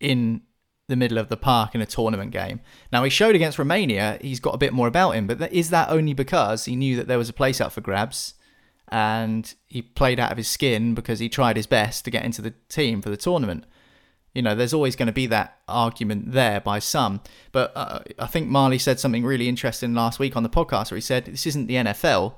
in the middle of the park in a tournament game. Now, he showed against Romania he's got a bit more about him, but is that only because he knew that there was a place out for grabs and he played out of his skin because he tried his best to get into the team for the tournament? You know, there's always going to be that argument there by some. But uh, I think Marley said something really interesting last week on the podcast where he said, This isn't the NFL.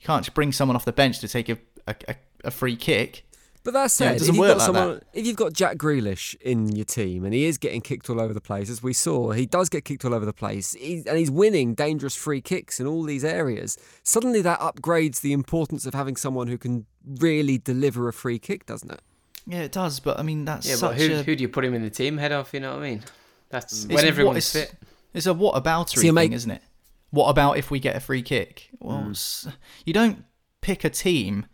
You can't just bring someone off the bench to take a, a, a free kick but that said, yeah, if, you've got like someone, if you've got Jack Grealish in your team and he is getting kicked all over the place, as we saw, he does get kicked all over the place, he, and he's winning dangerous free kicks in all these areas. Suddenly, that upgrades the importance of having someone who can really deliver a free kick, doesn't it? Yeah, it does. But I mean, that's yeah. but who, a... who do you put him in the team head off? You know what I mean? That's it's when everyone's what, fit. It's a what about thing, make... isn't it? What about if we get a free kick? Well, mm. you don't pick a team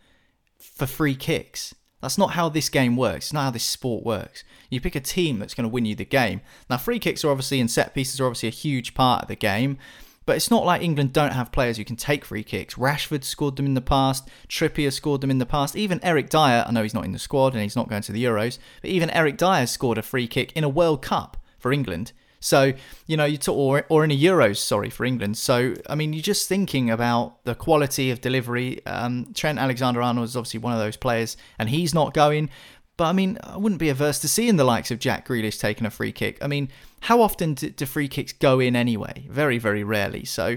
for free kicks. That's not how this game works. It's not how this sport works. You pick a team that's going to win you the game. Now, free kicks are obviously and set pieces are obviously a huge part of the game, but it's not like England don't have players who can take free kicks. Rashford scored them in the past. Trippier scored them in the past. Even Eric Dier, I know he's not in the squad and he's not going to the Euros, but even Eric Dier scored a free kick in a World Cup for England. So, you know, you talk, or, or in a Euros, sorry, for England. So, I mean, you're just thinking about the quality of delivery. Um, Trent Alexander Arnold is obviously one of those players, and he's not going. But I mean, I wouldn't be averse to seeing the likes of Jack Grealish taking a free kick. I mean, how often do, do free kicks go in anyway? Very, very rarely. So,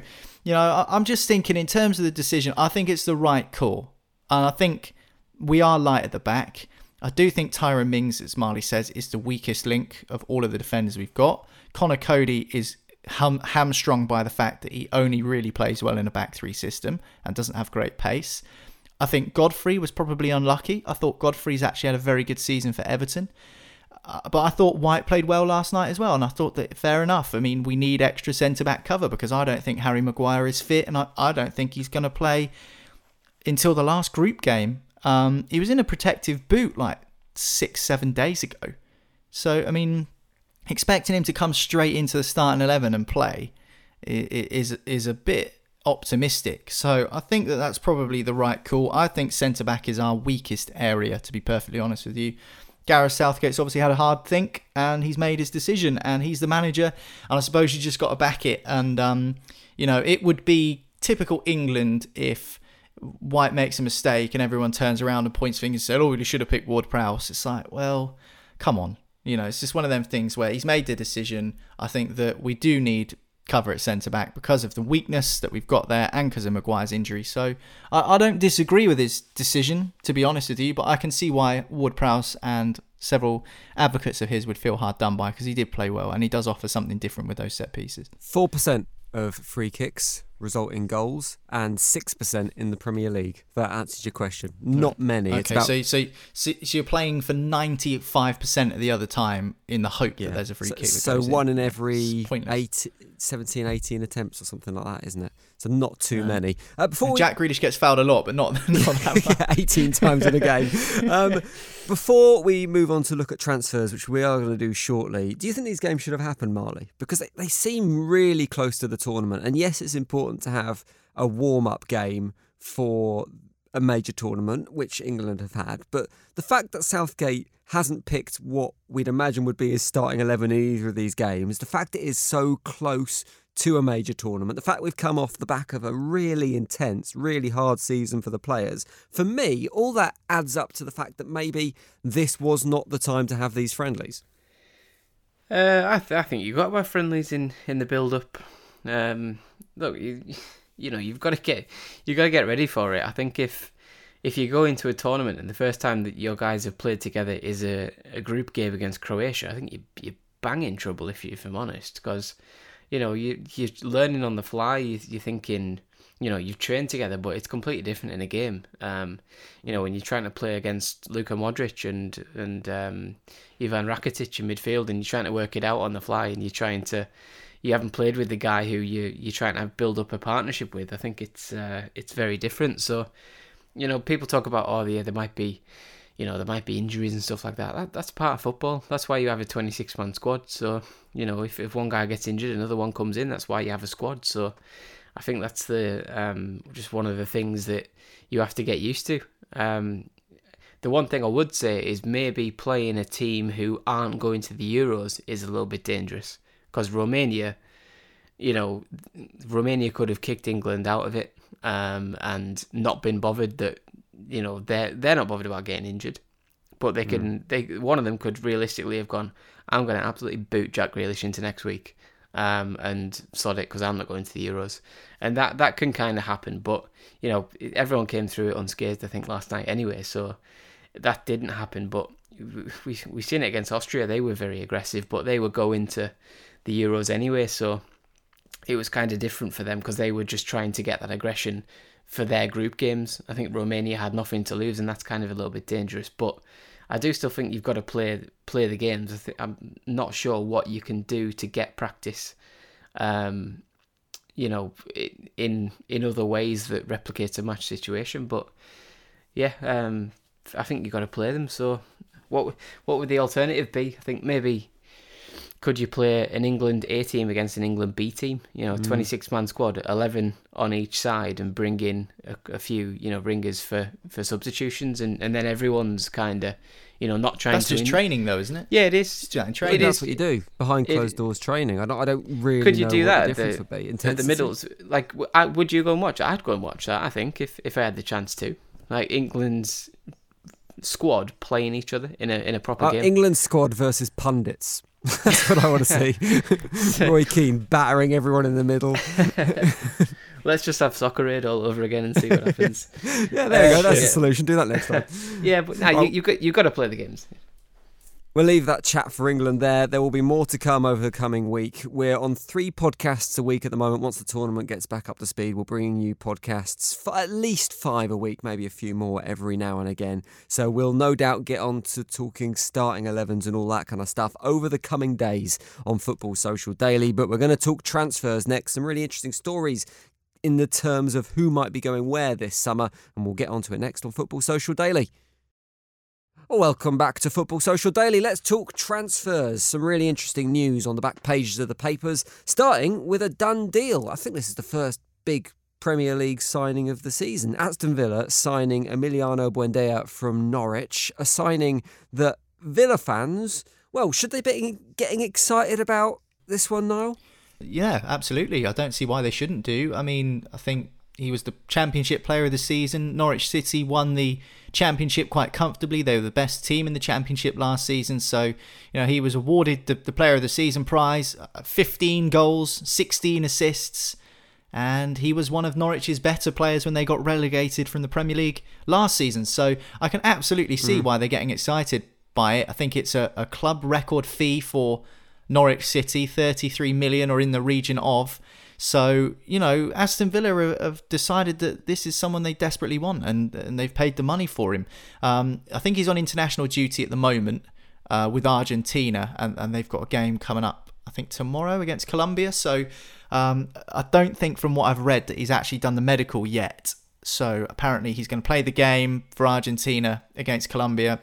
you know, I, I'm just thinking in terms of the decision, I think it's the right call. And I think we are light at the back. I do think Tyrone Mings, as Marley says, is the weakest link of all of the defenders we've got. Conor Coady is ham- hamstrung by the fact that he only really plays well in a back three system and doesn't have great pace. I think Godfrey was probably unlucky. I thought Godfrey's actually had a very good season for Everton. Uh, but I thought White played well last night as well, and I thought that fair enough. I mean, we need extra centre back cover because I don't think Harry Maguire is fit, and I, I don't think he's going to play until the last group game. Um, he was in a protective boot like six, seven days ago. So, I mean, expecting him to come straight into the starting eleven and play is is a bit optimistic. So I think that that's probably the right call. I think centre back is our weakest area, to be perfectly honest with you. Gareth Southgate's obviously had a hard think and he's made his decision and he's the manager. And I suppose you just got to back it. And, um, you know, it would be typical England if White makes a mistake and everyone turns around and points fingers and says, oh, we should have picked Ward Prowse. It's like, well, come on. You know, it's just one of them things where he's made the decision. I think that we do need cover at centre back because of the weakness that we've got there and because of Maguire's injury. So I, I, don't disagree with his decision, to be honest with you, but I can see why Ward Prowse and several advocates of his would feel hard done by because he did play well and he does offer something different with those set pieces. 4% of free kicks result in goals and 6% in the Premier League. That answers your question. Not many. Okay, about... so, so, so you're playing for 95% of the other time in the hope yeah. that there's a free so, kick. So one in, in every eight, 17, 18 attempts or something like that, isn't it? So not too yeah. many. Uh, before we... Jack Grealish gets fouled a lot, but not, not that yeah, 18 times in a game. Um, before we move on to look at transfers, which we are going to do shortly, do you think these games should have happened, Marley? Because they, they seem really close to the tournament. And yes, it's important to have a warm up game for a major tournament, which England have had, but the fact that Southgate hasn't picked what we'd imagine would be his starting 11 in either of these games, the fact it is so close to a major tournament, the fact we've come off the back of a really intense, really hard season for the players, for me, all that adds up to the fact that maybe this was not the time to have these friendlies. Uh, I, th- I think you got my friendlies in, in the build up. Um, look, you, you know you've got to get you got to get ready for it. I think if if you go into a tournament and the first time that your guys have played together is a, a group game against Croatia, I think you you bang in trouble if you if I'm honest because you know you you're learning on the fly. You, you're thinking you know you've trained together, but it's completely different in a game. Um, you know when you're trying to play against Luka Modric and and um, Ivan Rakitic in midfield, and you're trying to work it out on the fly, and you're trying to you haven't played with the guy who you you're trying to build up a partnership with. I think it's uh, it's very different. So, you know, people talk about oh yeah, there might be, you know, there might be injuries and stuff like that. that that's part of football. That's why you have a 26 man squad. So, you know, if if one guy gets injured, another one comes in. That's why you have a squad. So, I think that's the um, just one of the things that you have to get used to. Um, the one thing I would say is maybe playing a team who aren't going to the Euros is a little bit dangerous because Romania, you know, Romania could have kicked England out of it um, and not been bothered that you know they're they're not bothered about getting injured, but they can mm. they one of them could realistically have gone. I'm going to absolutely boot Jack Grealish into next week. Um, and sod it because I'm not going to the Euros, and that that can kind of happen. But you know, everyone came through it unscathed. I think last night anyway, so that didn't happen. But we we seen it against Austria. They were very aggressive, but they were going to the Euros anyway, so it was kind of different for them because they were just trying to get that aggression for their group games. I think Romania had nothing to lose, and that's kind of a little bit dangerous. But I do still think you've got to play play the games. I am not sure what you can do to get practice, um, you know, in in other ways that replicates a match situation. But yeah, um, I think you've got to play them. So what what would the alternative be? I think maybe could you play an England A team against an England B team? You know, mm. 26 man squad, 11 on each side, and bring in a, a few, you know, ringers for, for substitutions, and, and then everyone's kind of, you know, not trying that's to. Just in... training, though, isn't it? Yeah, it is. It's just training. It that's is. what you do behind closed it, doors training. I don't, I don't really could you do that the difference the, would be. Intensity. At the middles, like, I, would you go and watch? I'd go and watch that. I think if if I had the chance to, like England's squad playing each other in a in a proper uh, game. England squad versus pundits. That's what I want to see. Roy Keane battering everyone in the middle. Let's just have soccer aid all over again and see what happens. yeah, there you go. That's the solution. Do that next time. yeah, but now you you got you got to play the games. We'll leave that chat for England there. There will be more to come over the coming week. We're on three podcasts a week at the moment. Once the tournament gets back up to speed, we'll bring you podcasts for at least five a week, maybe a few more every now and again. So we'll no doubt get on to talking starting 11s and all that kind of stuff over the coming days on Football Social Daily. But we're going to talk transfers next. Some really interesting stories in the terms of who might be going where this summer, and we'll get onto it next on Football Social Daily. Welcome back to Football Social Daily. Let's talk transfers. Some really interesting news on the back pages of the papers, starting with a done deal. I think this is the first big Premier League signing of the season. Aston Villa signing Emiliano Buendia from Norwich, a signing that Villa fans, well, should they be getting excited about this one, Niall? Yeah, absolutely. I don't see why they shouldn't do. I mean, I think he was the championship player of the season. Norwich City won the championship quite comfortably. They were the best team in the championship last season. So, you know, he was awarded the, the player of the season prize uh, 15 goals, 16 assists. And he was one of Norwich's better players when they got relegated from the Premier League last season. So I can absolutely see mm. why they're getting excited by it. I think it's a, a club record fee for Norwich City, 33 million or in the region of. So, you know, Aston Villa have decided that this is someone they desperately want and, and they've paid the money for him. Um, I think he's on international duty at the moment uh, with Argentina and, and they've got a game coming up, I think, tomorrow against Colombia. So um, I don't think, from what I've read, that he's actually done the medical yet. So apparently he's going to play the game for Argentina against Colombia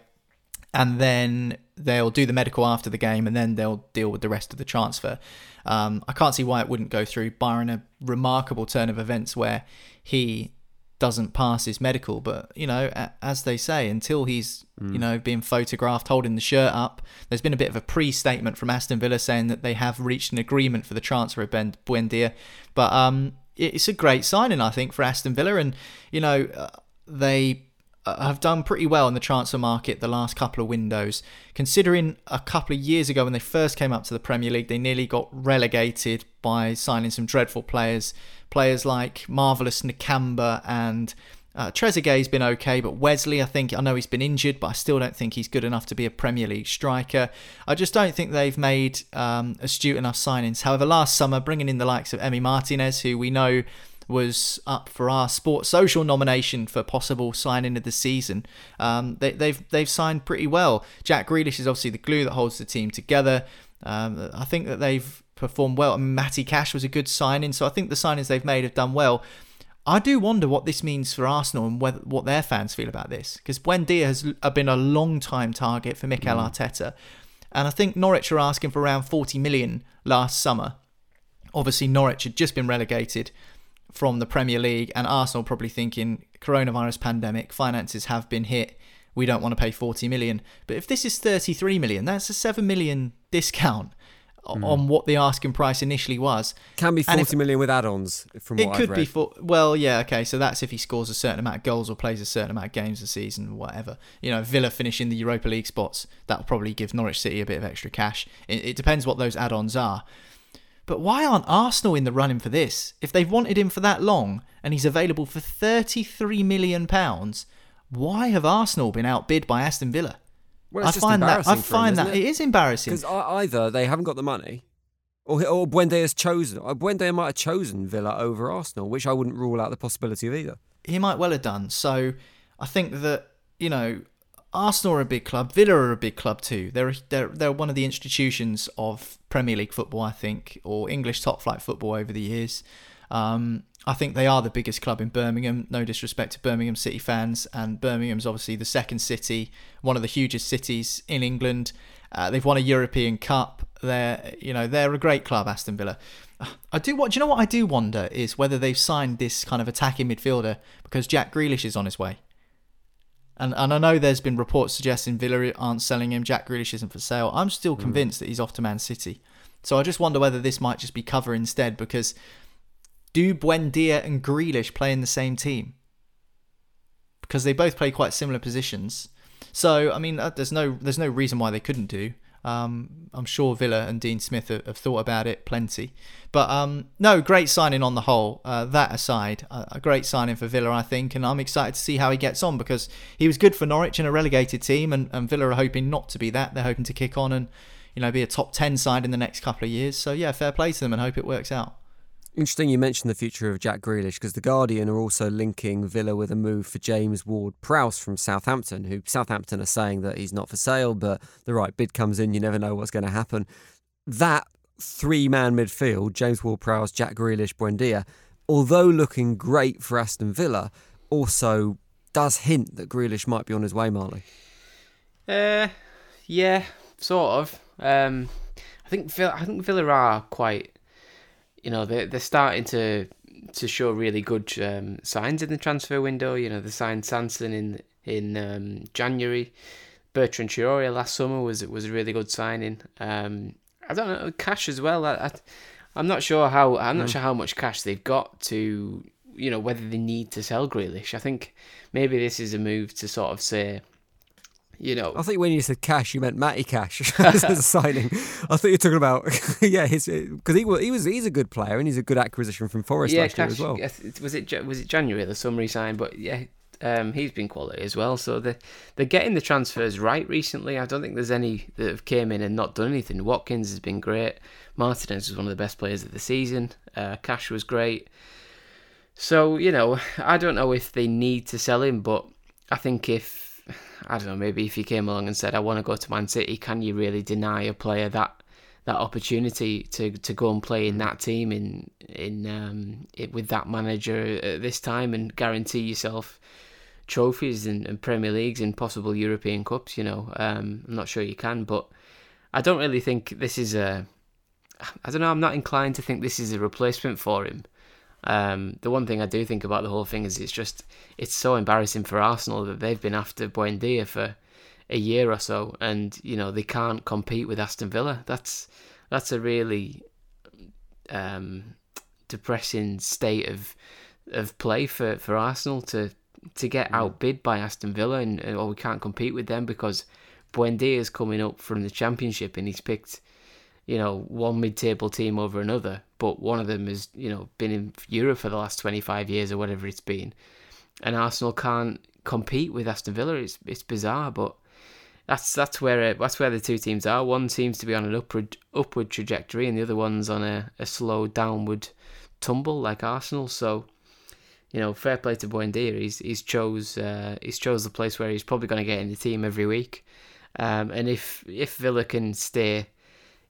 and then they'll do the medical after the game and then they'll deal with the rest of the transfer. Um, I can't see why it wouldn't go through. Byron, a remarkable turn of events where he doesn't pass his medical. But you know, as they say, until he's mm. you know being photographed holding the shirt up, there's been a bit of a pre-statement from Aston Villa saying that they have reached an agreement for the transfer of Ben Buendia. But um, it's a great signing, I think, for Aston Villa, and you know uh, they have done pretty well in the transfer market the last couple of windows. Considering a couple of years ago when they first came up to the Premier League, they nearly got relegated by signing some dreadful players players like Marvelous Nakamba and uh, Trezeguet's been okay, but Wesley, I think, I know he's been injured, but I still don't think he's good enough to be a Premier League striker. I just don't think they've made um, astute enough signings. However, last summer, bringing in the likes of Emi Martinez, who we know was up for our Sports Social nomination for possible signing of the season. Um, they, have they've, they've signed pretty well. Jack Grealish is obviously the glue that holds the team together. Um, I think that they've performed well. And Matty Cash was a good signing, so I think the signings they've made have done well. I do wonder what this means for Arsenal and whether, what their fans feel about this, because Buendia has been a long time target for Mikel mm. Arteta, and I think Norwich are asking for around 40 million last summer. Obviously, Norwich had just been relegated from the Premier League, and Arsenal probably thinking coronavirus pandemic, finances have been hit. We don't want to pay 40 million. But if this is 33 million, that's a 7 million discount mm. on what the asking price initially was. Can be forty if, million with add-ons. From it could be for well, yeah, okay. So that's if he scores a certain amount of goals or plays a certain amount of games a season, whatever. You know, Villa finishing the Europa League spots that will probably give Norwich City a bit of extra cash. It, it depends what those add-ons are. But why aren't Arsenal in the running for this? If they've wanted him for that long and he's available for 33 million pounds, why have Arsenal been outbid by Aston Villa? Well, I find that I find him, that it? it is embarrassing because either they haven't got the money, or or Buendia has chosen. Buendia might have chosen Villa over Arsenal, which I wouldn't rule out the possibility of either. He might well have done. So I think that you know Arsenal are a big club. Villa are a big club too. They're they're they're one of the institutions of Premier League football, I think, or English top flight football over the years. Um, I think they are the biggest club in Birmingham. No disrespect to Birmingham City fans, and Birmingham's obviously the second city, one of the hugest cities in England. Uh, they've won a European Cup. They're, you know, they're a great club, Aston Villa. I do. What do you know? What I do wonder is whether they've signed this kind of attacking midfielder because Jack Grealish is on his way. And and I know there's been reports suggesting Villa aren't selling him. Jack Grealish isn't for sale. I'm still hmm. convinced mm. that he's off to Man City. So I just wonder whether this might just be cover instead because do Buendia and Grealish play in the same team? Because they both play quite similar positions. So I mean, uh, there's no there's no reason why they couldn't do. Um, I'm sure Villa and Dean Smith have, have thought about it plenty. But um, no, great signing on the whole. Uh, that aside, a, a, great signing for Villa, I think, and I'm excited to see how he gets on because he was good for Norwich in a relegated team, and, and Villa are hoping not to be that. They're hoping to kick on and you know be a top ten side in the next couple of years. So yeah, fair play to them, and hope it works out. Interesting you mentioned the future of Jack Grealish because The Guardian are also linking Villa with a move for James Ward Prowse from Southampton, who Southampton are saying that he's not for sale, but the right bid comes in, you never know what's going to happen. That three man midfield, James Ward Prowse, Jack Grealish, Buendia, although looking great for Aston Villa, also does hint that Grealish might be on his way, Marley. Uh, yeah, sort of. Um, I think Villa, I think Villa are quite you know they're, they're starting to to show really good um, signs in the transfer window. You know, they signed Sanson in in um, January. Bertrand Traore last summer was was a really good signing. Um, I don't know cash as well. I, I am not sure how I'm not mm. sure how much cash they've got to you know whether they need to sell Grealish. I think maybe this is a move to sort of say you know. I think when you said cash, you meant Matty Cash as a signing. I thought you were talking about yeah, his because he was he was he's a good player and he's a good acquisition from Forest yeah, last cash, year as well. Was it was it January the summer he signed? But yeah, um, he's been quality as well. So they they're getting the transfers right recently. I don't think there's any that have came in and not done anything. Watkins has been great. Martinez was one of the best players of the season. Uh, Cash was great. So you know, I don't know if they need to sell him, but I think if I don't know, maybe if he came along and said, I want to go to Man City, can you really deny a player that that opportunity to, to go and play in that team in in um, it, with that manager at this time and guarantee yourself trophies and, and Premier Leagues and possible European Cups? You know, um, I'm not sure you can, but I don't really think this is a. I don't know. I'm not inclined to think this is a replacement for him. Um, the one thing I do think about the whole thing is it's just it's so embarrassing for Arsenal that they've been after Buendia for a year or so, and you know they can't compete with Aston Villa. That's that's a really um, depressing state of of play for, for Arsenal to to get mm. outbid by Aston Villa, and or we can't compete with them because Buendia is coming up from the Championship, and he's picked you know, one mid-table team over another, but one of them has, you know, been in Europe for the last 25 years or whatever it's been. And Arsenal can't compete with Aston Villa. It's it's bizarre, but that's that's where it, that's where the two teams are. One seems to be on an upward upward trajectory, and the other one's on a, a slow downward tumble, like Arsenal. So, you know, fair play to Buendia. He's he's chose uh, he's chose the place where he's probably going to get in the team every week. Um, and if if Villa can stay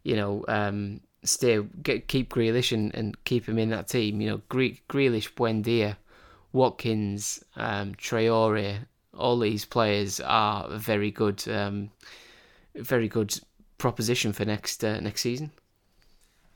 you know, um, stay get, keep Grealish and, and keep him in that team. You know, Gre- Grealish, Buendia, Watkins, um, Traore, all these players are very good, um, very good proposition for next uh, next season.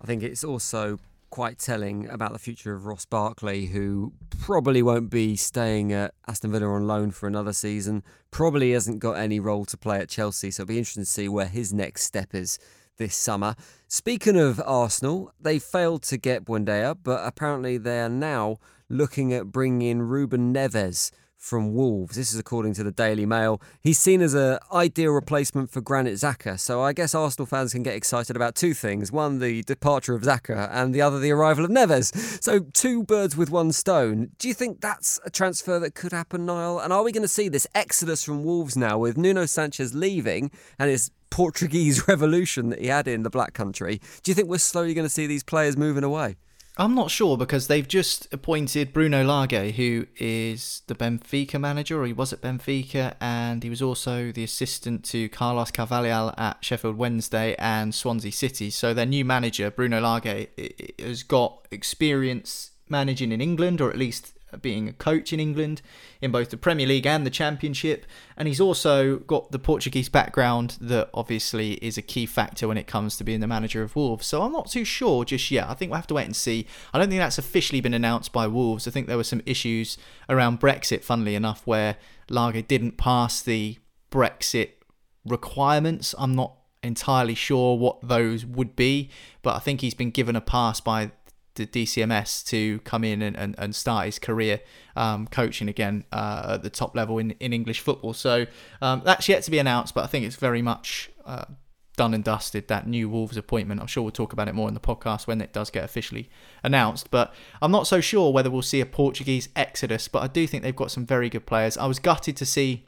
I think it's also quite telling about the future of Ross Barkley, who probably won't be staying at Aston Villa on loan for another season. Probably hasn't got any role to play at Chelsea, so it'll be interesting to see where his next step is this summer. Speaking of Arsenal, they failed to get Buendia, but apparently they are now looking at bringing in Ruben Neves from Wolves. This is according to the Daily Mail. He's seen as an ideal replacement for Granit Xhaka. So I guess Arsenal fans can get excited about two things. One, the departure of Xhaka, and the other, the arrival of Neves. So two birds with one stone. Do you think that's a transfer that could happen, Niall? And are we going to see this exodus from Wolves now with Nuno Sanchez leaving and his Portuguese revolution that he had in the Black Country? Do you think we're slowly going to see these players moving away? I'm not sure because they've just appointed Bruno Lage, who is the Benfica manager, or he was at Benfica, and he was also the assistant to Carlos Carvalhal at Sheffield Wednesday and Swansea City. So their new manager, Bruno Lage, has got experience managing in England, or at least being a coach in England in both the Premier League and the Championship. And he's also got the Portuguese background that obviously is a key factor when it comes to being the manager of Wolves. So I'm not too sure just yet. I think we'll have to wait and see. I don't think that's officially been announced by Wolves. I think there were some issues around Brexit, funnily enough, where Lage didn't pass the Brexit requirements. I'm not entirely sure what those would be, but I think he's been given a pass by the DCMS to come in and, and, and start his career um, coaching again uh, at the top level in, in English football. So um, that's yet to be announced, but I think it's very much uh, done and dusted, that new Wolves appointment. I'm sure we'll talk about it more in the podcast when it does get officially announced. But I'm not so sure whether we'll see a Portuguese exodus, but I do think they've got some very good players. I was gutted to see.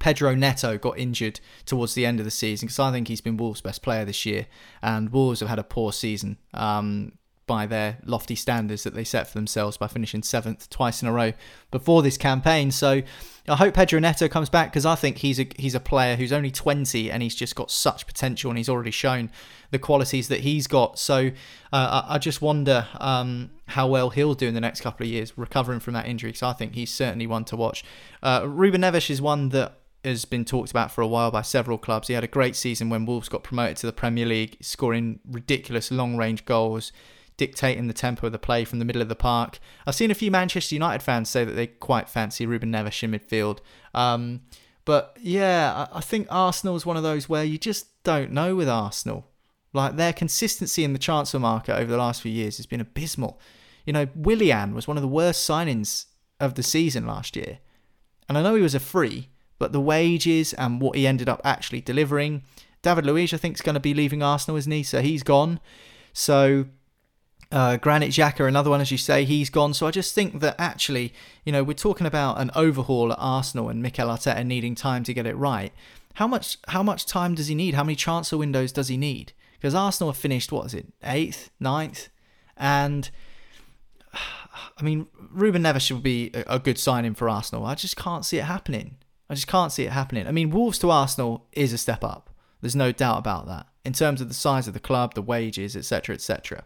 Pedro Neto got injured towards the end of the season because I think he's been Wolves' best player this year, and Wolves have had a poor season. Um, by their lofty standards that they set for themselves by finishing seventh twice in a row before this campaign. So I hope Pedro Neto comes back because I think he's a he's a player who's only 20 and he's just got such potential and he's already shown the qualities that he's got. So uh, I, I, just wonder um, how well he'll do in the next couple of years recovering from that injury because I think he's certainly one to watch. Uh, Ruben Neves is one that has been talked about for a while by several clubs. He had a great season when Wolves got promoted to the Premier League, scoring ridiculous long range goals dictating the tempo of the play from the middle of the park. I've seen a few Manchester United fans say that they quite fancy Ruben Neves in midfield. Um, but yeah, I, think Arsenal is one of those where you just don't know with Arsenal. Like their consistency in the transfer market over the last few years has been abysmal. You know, Willian was one of the worst signings of the season last year. And I know he was a free, but the wages and what he ended up actually delivering. David Luiz, I think, is going to be leaving Arsenal, isn't he? So he's gone. So uh, Granit Xhaka, another one, as you say, he's gone. So I just think that actually, you know, we're talking about an overhaul at Arsenal and Mikel Arteta needing time to get it right. How much how much time does he need? How many transfer windows does he need? Because Arsenal have finished what is it, eighth, ninth, and I mean, Ruben Neves should be a, a good signing for Arsenal. I just can't see it happening. I just can't see it happening. I mean, Wolves to Arsenal is a step up. There's no doubt about that in terms of the size of the club, the wages, etc., etc.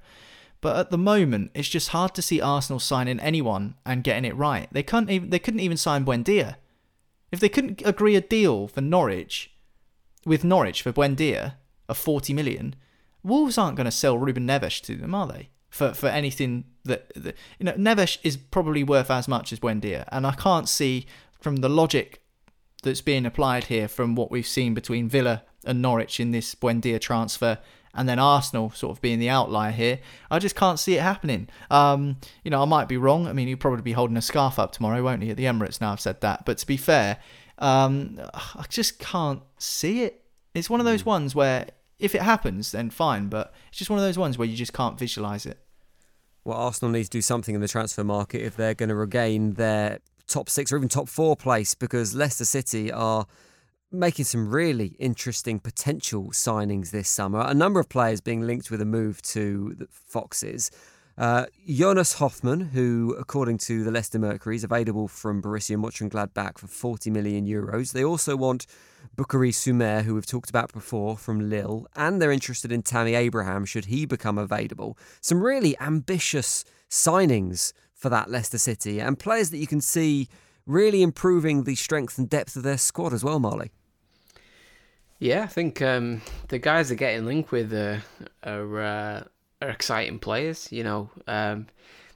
But at the moment, it's just hard to see Arsenal signing anyone and getting it right. They couldn't even they couldn't even sign Buendia. If they couldn't agree a deal for Norwich with Norwich for Buendia of 40 million, Wolves aren't going to sell Ruben Neves to them, are they? For for anything that, that you know Neves is probably worth as much as Buendia, and I can't see from the logic that's being applied here from what we've seen between Villa and Norwich in this Buendia transfer and then Arsenal sort of being the outlier here. I just can't see it happening. Um, you know, I might be wrong. I mean, he'll probably be holding a scarf up tomorrow, won't he, at the Emirates now I've said that. But to be fair, um, I just can't see it. It's one of those ones where if it happens, then fine. But it's just one of those ones where you just can't visualise it. Well, Arsenal needs to do something in the transfer market if they're going to regain their top six or even top four place because Leicester City are making some really interesting potential signings this summer. A number of players being linked with a move to the Foxes. Uh, Jonas Hofmann, who, according to the Leicester Mercury, is available from Borussia Mönchengladbach for 40 million euros. They also want Boukary Soumaré, who we've talked about before, from Lille, and they're interested in Tammy Abraham should he become available. Some really ambitious signings for that Leicester City, and players that you can see really improving the strength and depth of their squad as well, Marley. Yeah, I think um, the guys are getting linked with uh, are uh, are exciting players. You know, um,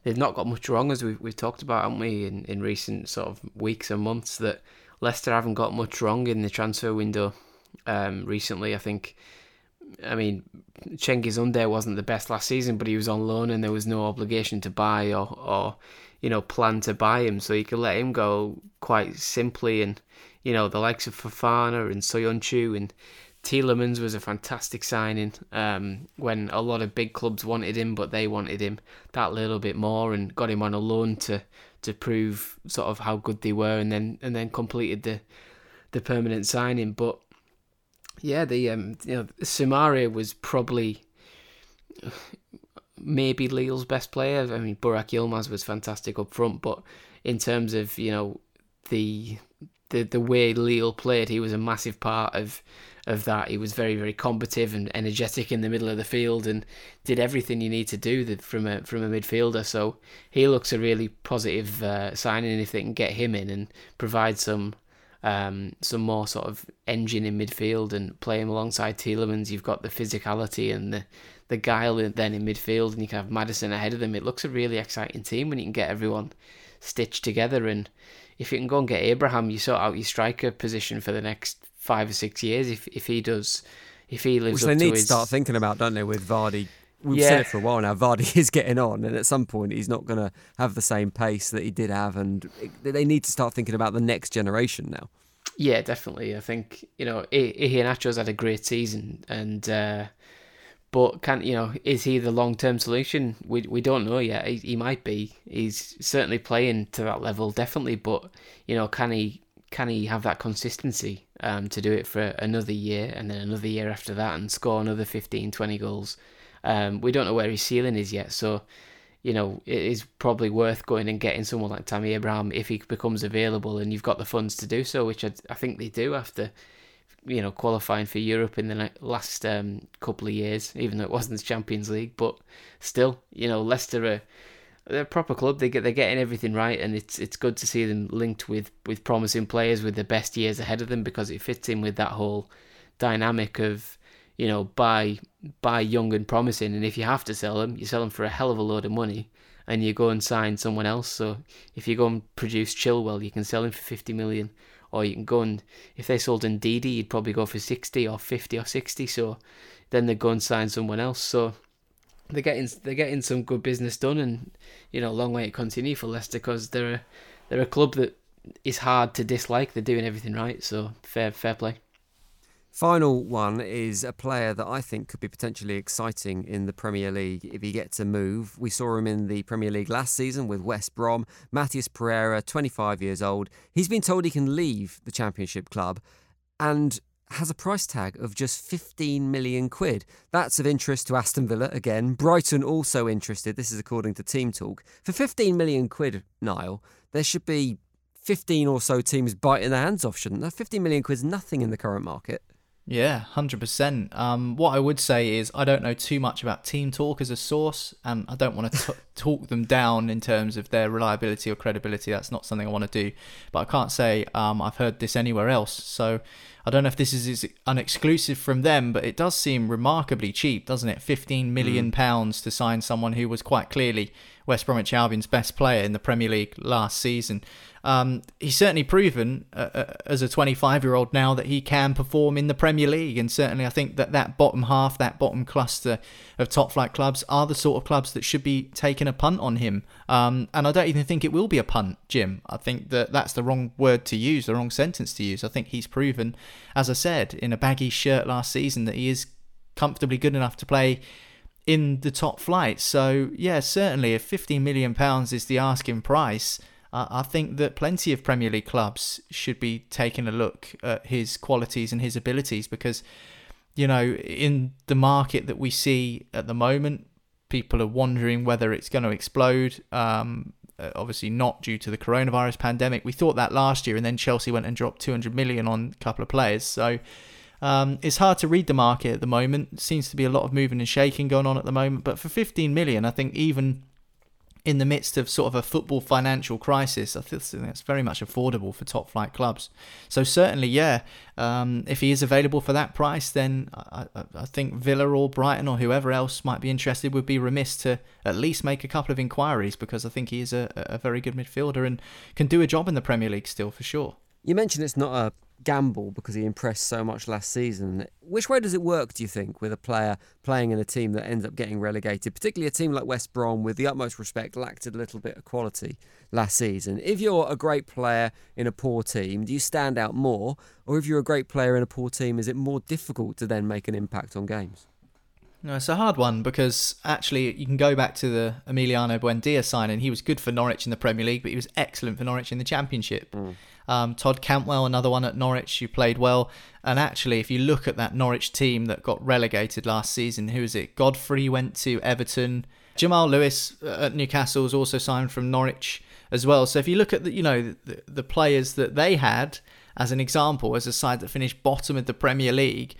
they've not got much wrong as we've we've talked about, haven't we, in, in recent sort of weeks and months that Leicester haven't got much wrong in the transfer window. Um, recently, I think. I mean, Cengiz Under wasn't the best last season, but he was on loan and there was no obligation to buy or, or you know, plan to buy him, so you could let him go quite simply. And you know, the likes of Fofana and Soyuncu and Tielemans was a fantastic signing um, when a lot of big clubs wanted him, but they wanted him that little bit more and got him on a loan to to prove sort of how good they were, and then and then completed the the permanent signing. But yeah, the um, you know Soumaré was probably maybe Lille's best player. I mean, Burak Yilmaz was fantastic up front, but in terms of you know the the the way Lille played, he was a massive part of of that. He was very very combative and energetic in the middle of the field and did everything you need to do from a from a midfielder. So he looks a really positive uh, signing if they can get him in and provide some. Um, some more sort of engine in midfield and play him alongside Tielemans. You've got the physicality and the, the guile then in midfield, and you can have Maddison ahead of them. It looks a really exciting team when you can get everyone stitched together. And if you can go and get Abraham, you sort out your striker position for the next five or six years. If if he does, if he lives, which they need to, his... start thinking about, don't they? With Vardy, we've yeah. said it for a while now. Vardy is getting on, and at some point, he's not going to have the same pace that he did have, and they need to start thinking about the next generation now. Yeah, definitely. I think you know Iheanacho's had a great season, and uh, but can you know is he the long term solution? We we don't know yet. He, he might be. He's certainly playing to that level, definitely. But you know, can he can he have that consistency um, to do it for another year and then another year after that and score another 15, 20 goals? Um, we don't know where his ceiling is yet, so you know it is probably worth going and getting someone like Tammy Abraham if he becomes available and you've got the funds to do so, which I, I think they do after you know, qualifying for Europe in the last um, couple of years, even though it wasn't the Champions League. But still, you know, Leicester are they're a proper club. They get they're getting everything right, and it's it's good to see them linked with with promising players with the best years ahead of them because it fits in with that whole dynamic of you know buy buy young and promising, and if you have to sell them, you sell them for a hell of a load of money. And you go and sign someone else. So if you go and produce Chilwell, you can sell him for fifty million or you can go and if they sold in Ndidi, you'd probably go for sixty or fifty or sixty. So then they go and sign someone else. So they're getting they're getting some good business done, and you know, long way to continue for Leicester because they're a, they're a club that is hard to dislike. They're doing everything right, so fair fair play. Final one is a player that I think could be potentially exciting in the Premier League if he gets a move. We saw him in the Premier League last season with West Brom. Matheus Pereira, 25 years old. He's been told he can leave the Championship club and has a price tag of just 15 million quid. That's of interest to Aston Villa again. Brighton also interested. This is according to Team Talk. For 15 million quid, Niall, there should be 15 or so teams biting their hands off, shouldn't there? 15 million quid is nothing in the current market. Yeah, hundred um, percent. What I would say is I don't know too much about Team Talk as a source, and I don't want to talk them down in terms of their reliability or credibility. That's not something I want to do. But I can't say um, I've heard this anywhere else. So I don't know if this is an exclusive from them, but it does seem remarkably cheap, doesn't it? Fifteen million mm. pounds to sign someone who was quite clearly West Bromwich Albion's best player in the Premier League last season. Um, he's certainly proven uh, uh as a 25 year old now that he can perform in the Premier League, and certainly I think that that bottom half, that bottom cluster of top flight clubs are the sort of clubs that should be taking a punt on him. Um, and I don't even think it will be a punt, Jim. I think that that's the wrong word to use, the wrong sentence to use. I think he's proven, as I said, in a baggy shirt last season, that he is comfortably good enough to play in the top flight. So yeah, certainly if 15 million pounds is the asking price, uh, I think that plenty of Premier League clubs should be taking a look at his qualities and his abilities because you know in the market that we see at the moment, people are wondering whether it's going to explode. Um, uh, obviously not due to the coronavirus pandemic. We thought that last year, and then Chelsea went and dropped 200 million on a couple of players. So um, it's hard to read the market at the moment. Seems to be a lot of moving and shaking going on at the moment. But for 15 million, I think even in the midst of sort of a football financial crisis, I think that's very much affordable for top flight clubs. So certainly, yeah, um, if he is available for that price, then I, I, think Villa or Brighton or whoever else might be interested would be remiss to at least make a couple of inquiries because I think he is a, a very good midfielder and can do a job in the Premier League still for sure. You mentioned it's not a gamble because he impressed so much last season. Which way does it work, do you think, with a player playing in a team that ends up getting relegated, particularly a team like West Brom, with the utmost respect, lacked a little bit of quality last season? If you're a great player in a poor team, do you stand out more? Or if you're a great player in a poor team, is it more difficult to then make an impact on games? No, it's a hard one because actually you can go back to the Emiliano Buendia signing. He was good for Norwich in the Premier League, but he was excellent for Norwich in the Championship. Mm. Um, Todd Cantwell, another one at Norwich, who played well. And actually, if you look at that Norwich team that got relegated last season, who is it? Godfrey went to Everton. Jamal Lewis uh, at Newcastle was also signed from Norwich as well. So if you look at the, you know the, the players that they had as an example, as a side that finished bottom of the Premier League,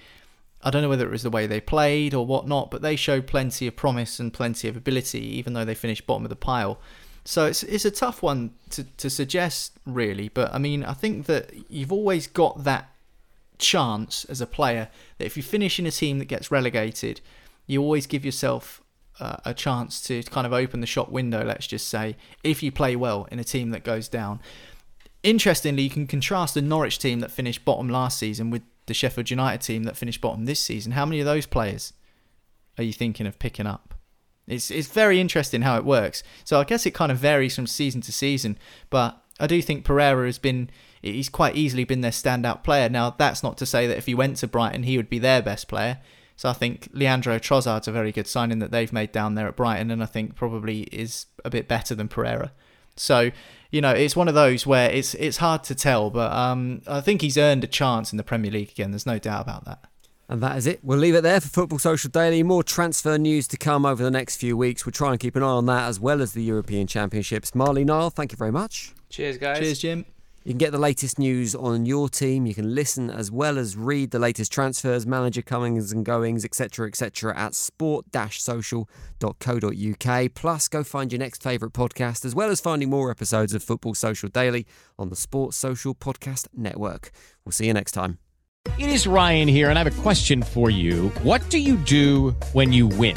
I don't know whether it was the way they played or whatnot, but they showed plenty of promise and plenty of ability, even though they finished bottom of the pile. So it's it's a tough one to, to suggest really, but I mean I think that you've always got that chance as a player that if you finish in a team that gets relegated, you always give yourself uh, a chance to kind of open the shop window. Let's just say if you play well in a team that goes down. Interestingly, you can contrast the Norwich team that finished bottom last season with the Sheffield United team that finished bottom this season. How many of those players are you thinking of picking up? It's it's very interesting how it works. So I guess it kind of varies from season to season, but I do think Pereira has been he's quite easily been their standout player. Now that's not to say that if he went to Brighton he would be their best player. So I think Leandro Trossard's a very good signing that they've made down there at Brighton, and I think probably is a bit better than Pereira. So you know it's one of those where it's it's hard to tell, but um, I think he's earned a chance in the Premier League again. There's no doubt about that. And that is it. We'll leave it there for Football Social Daily. More transfer news to come over the next few weeks. We'll try and keep an eye on that as well as the European Championships. Marley Niall, thank you very much. Cheers, guys. Cheers, Jim. You can get the latest news on your team. You can listen as well as read the latest transfers, manager comings and goings, etc., etc. at sport-social.co.uk. Plus, go find your next favourite podcast, as well as finding more episodes of Football Social Daily on the Sports Social Podcast Network. We'll see you next time. It is Ryan here, and I have a question for you. What do you do when you win?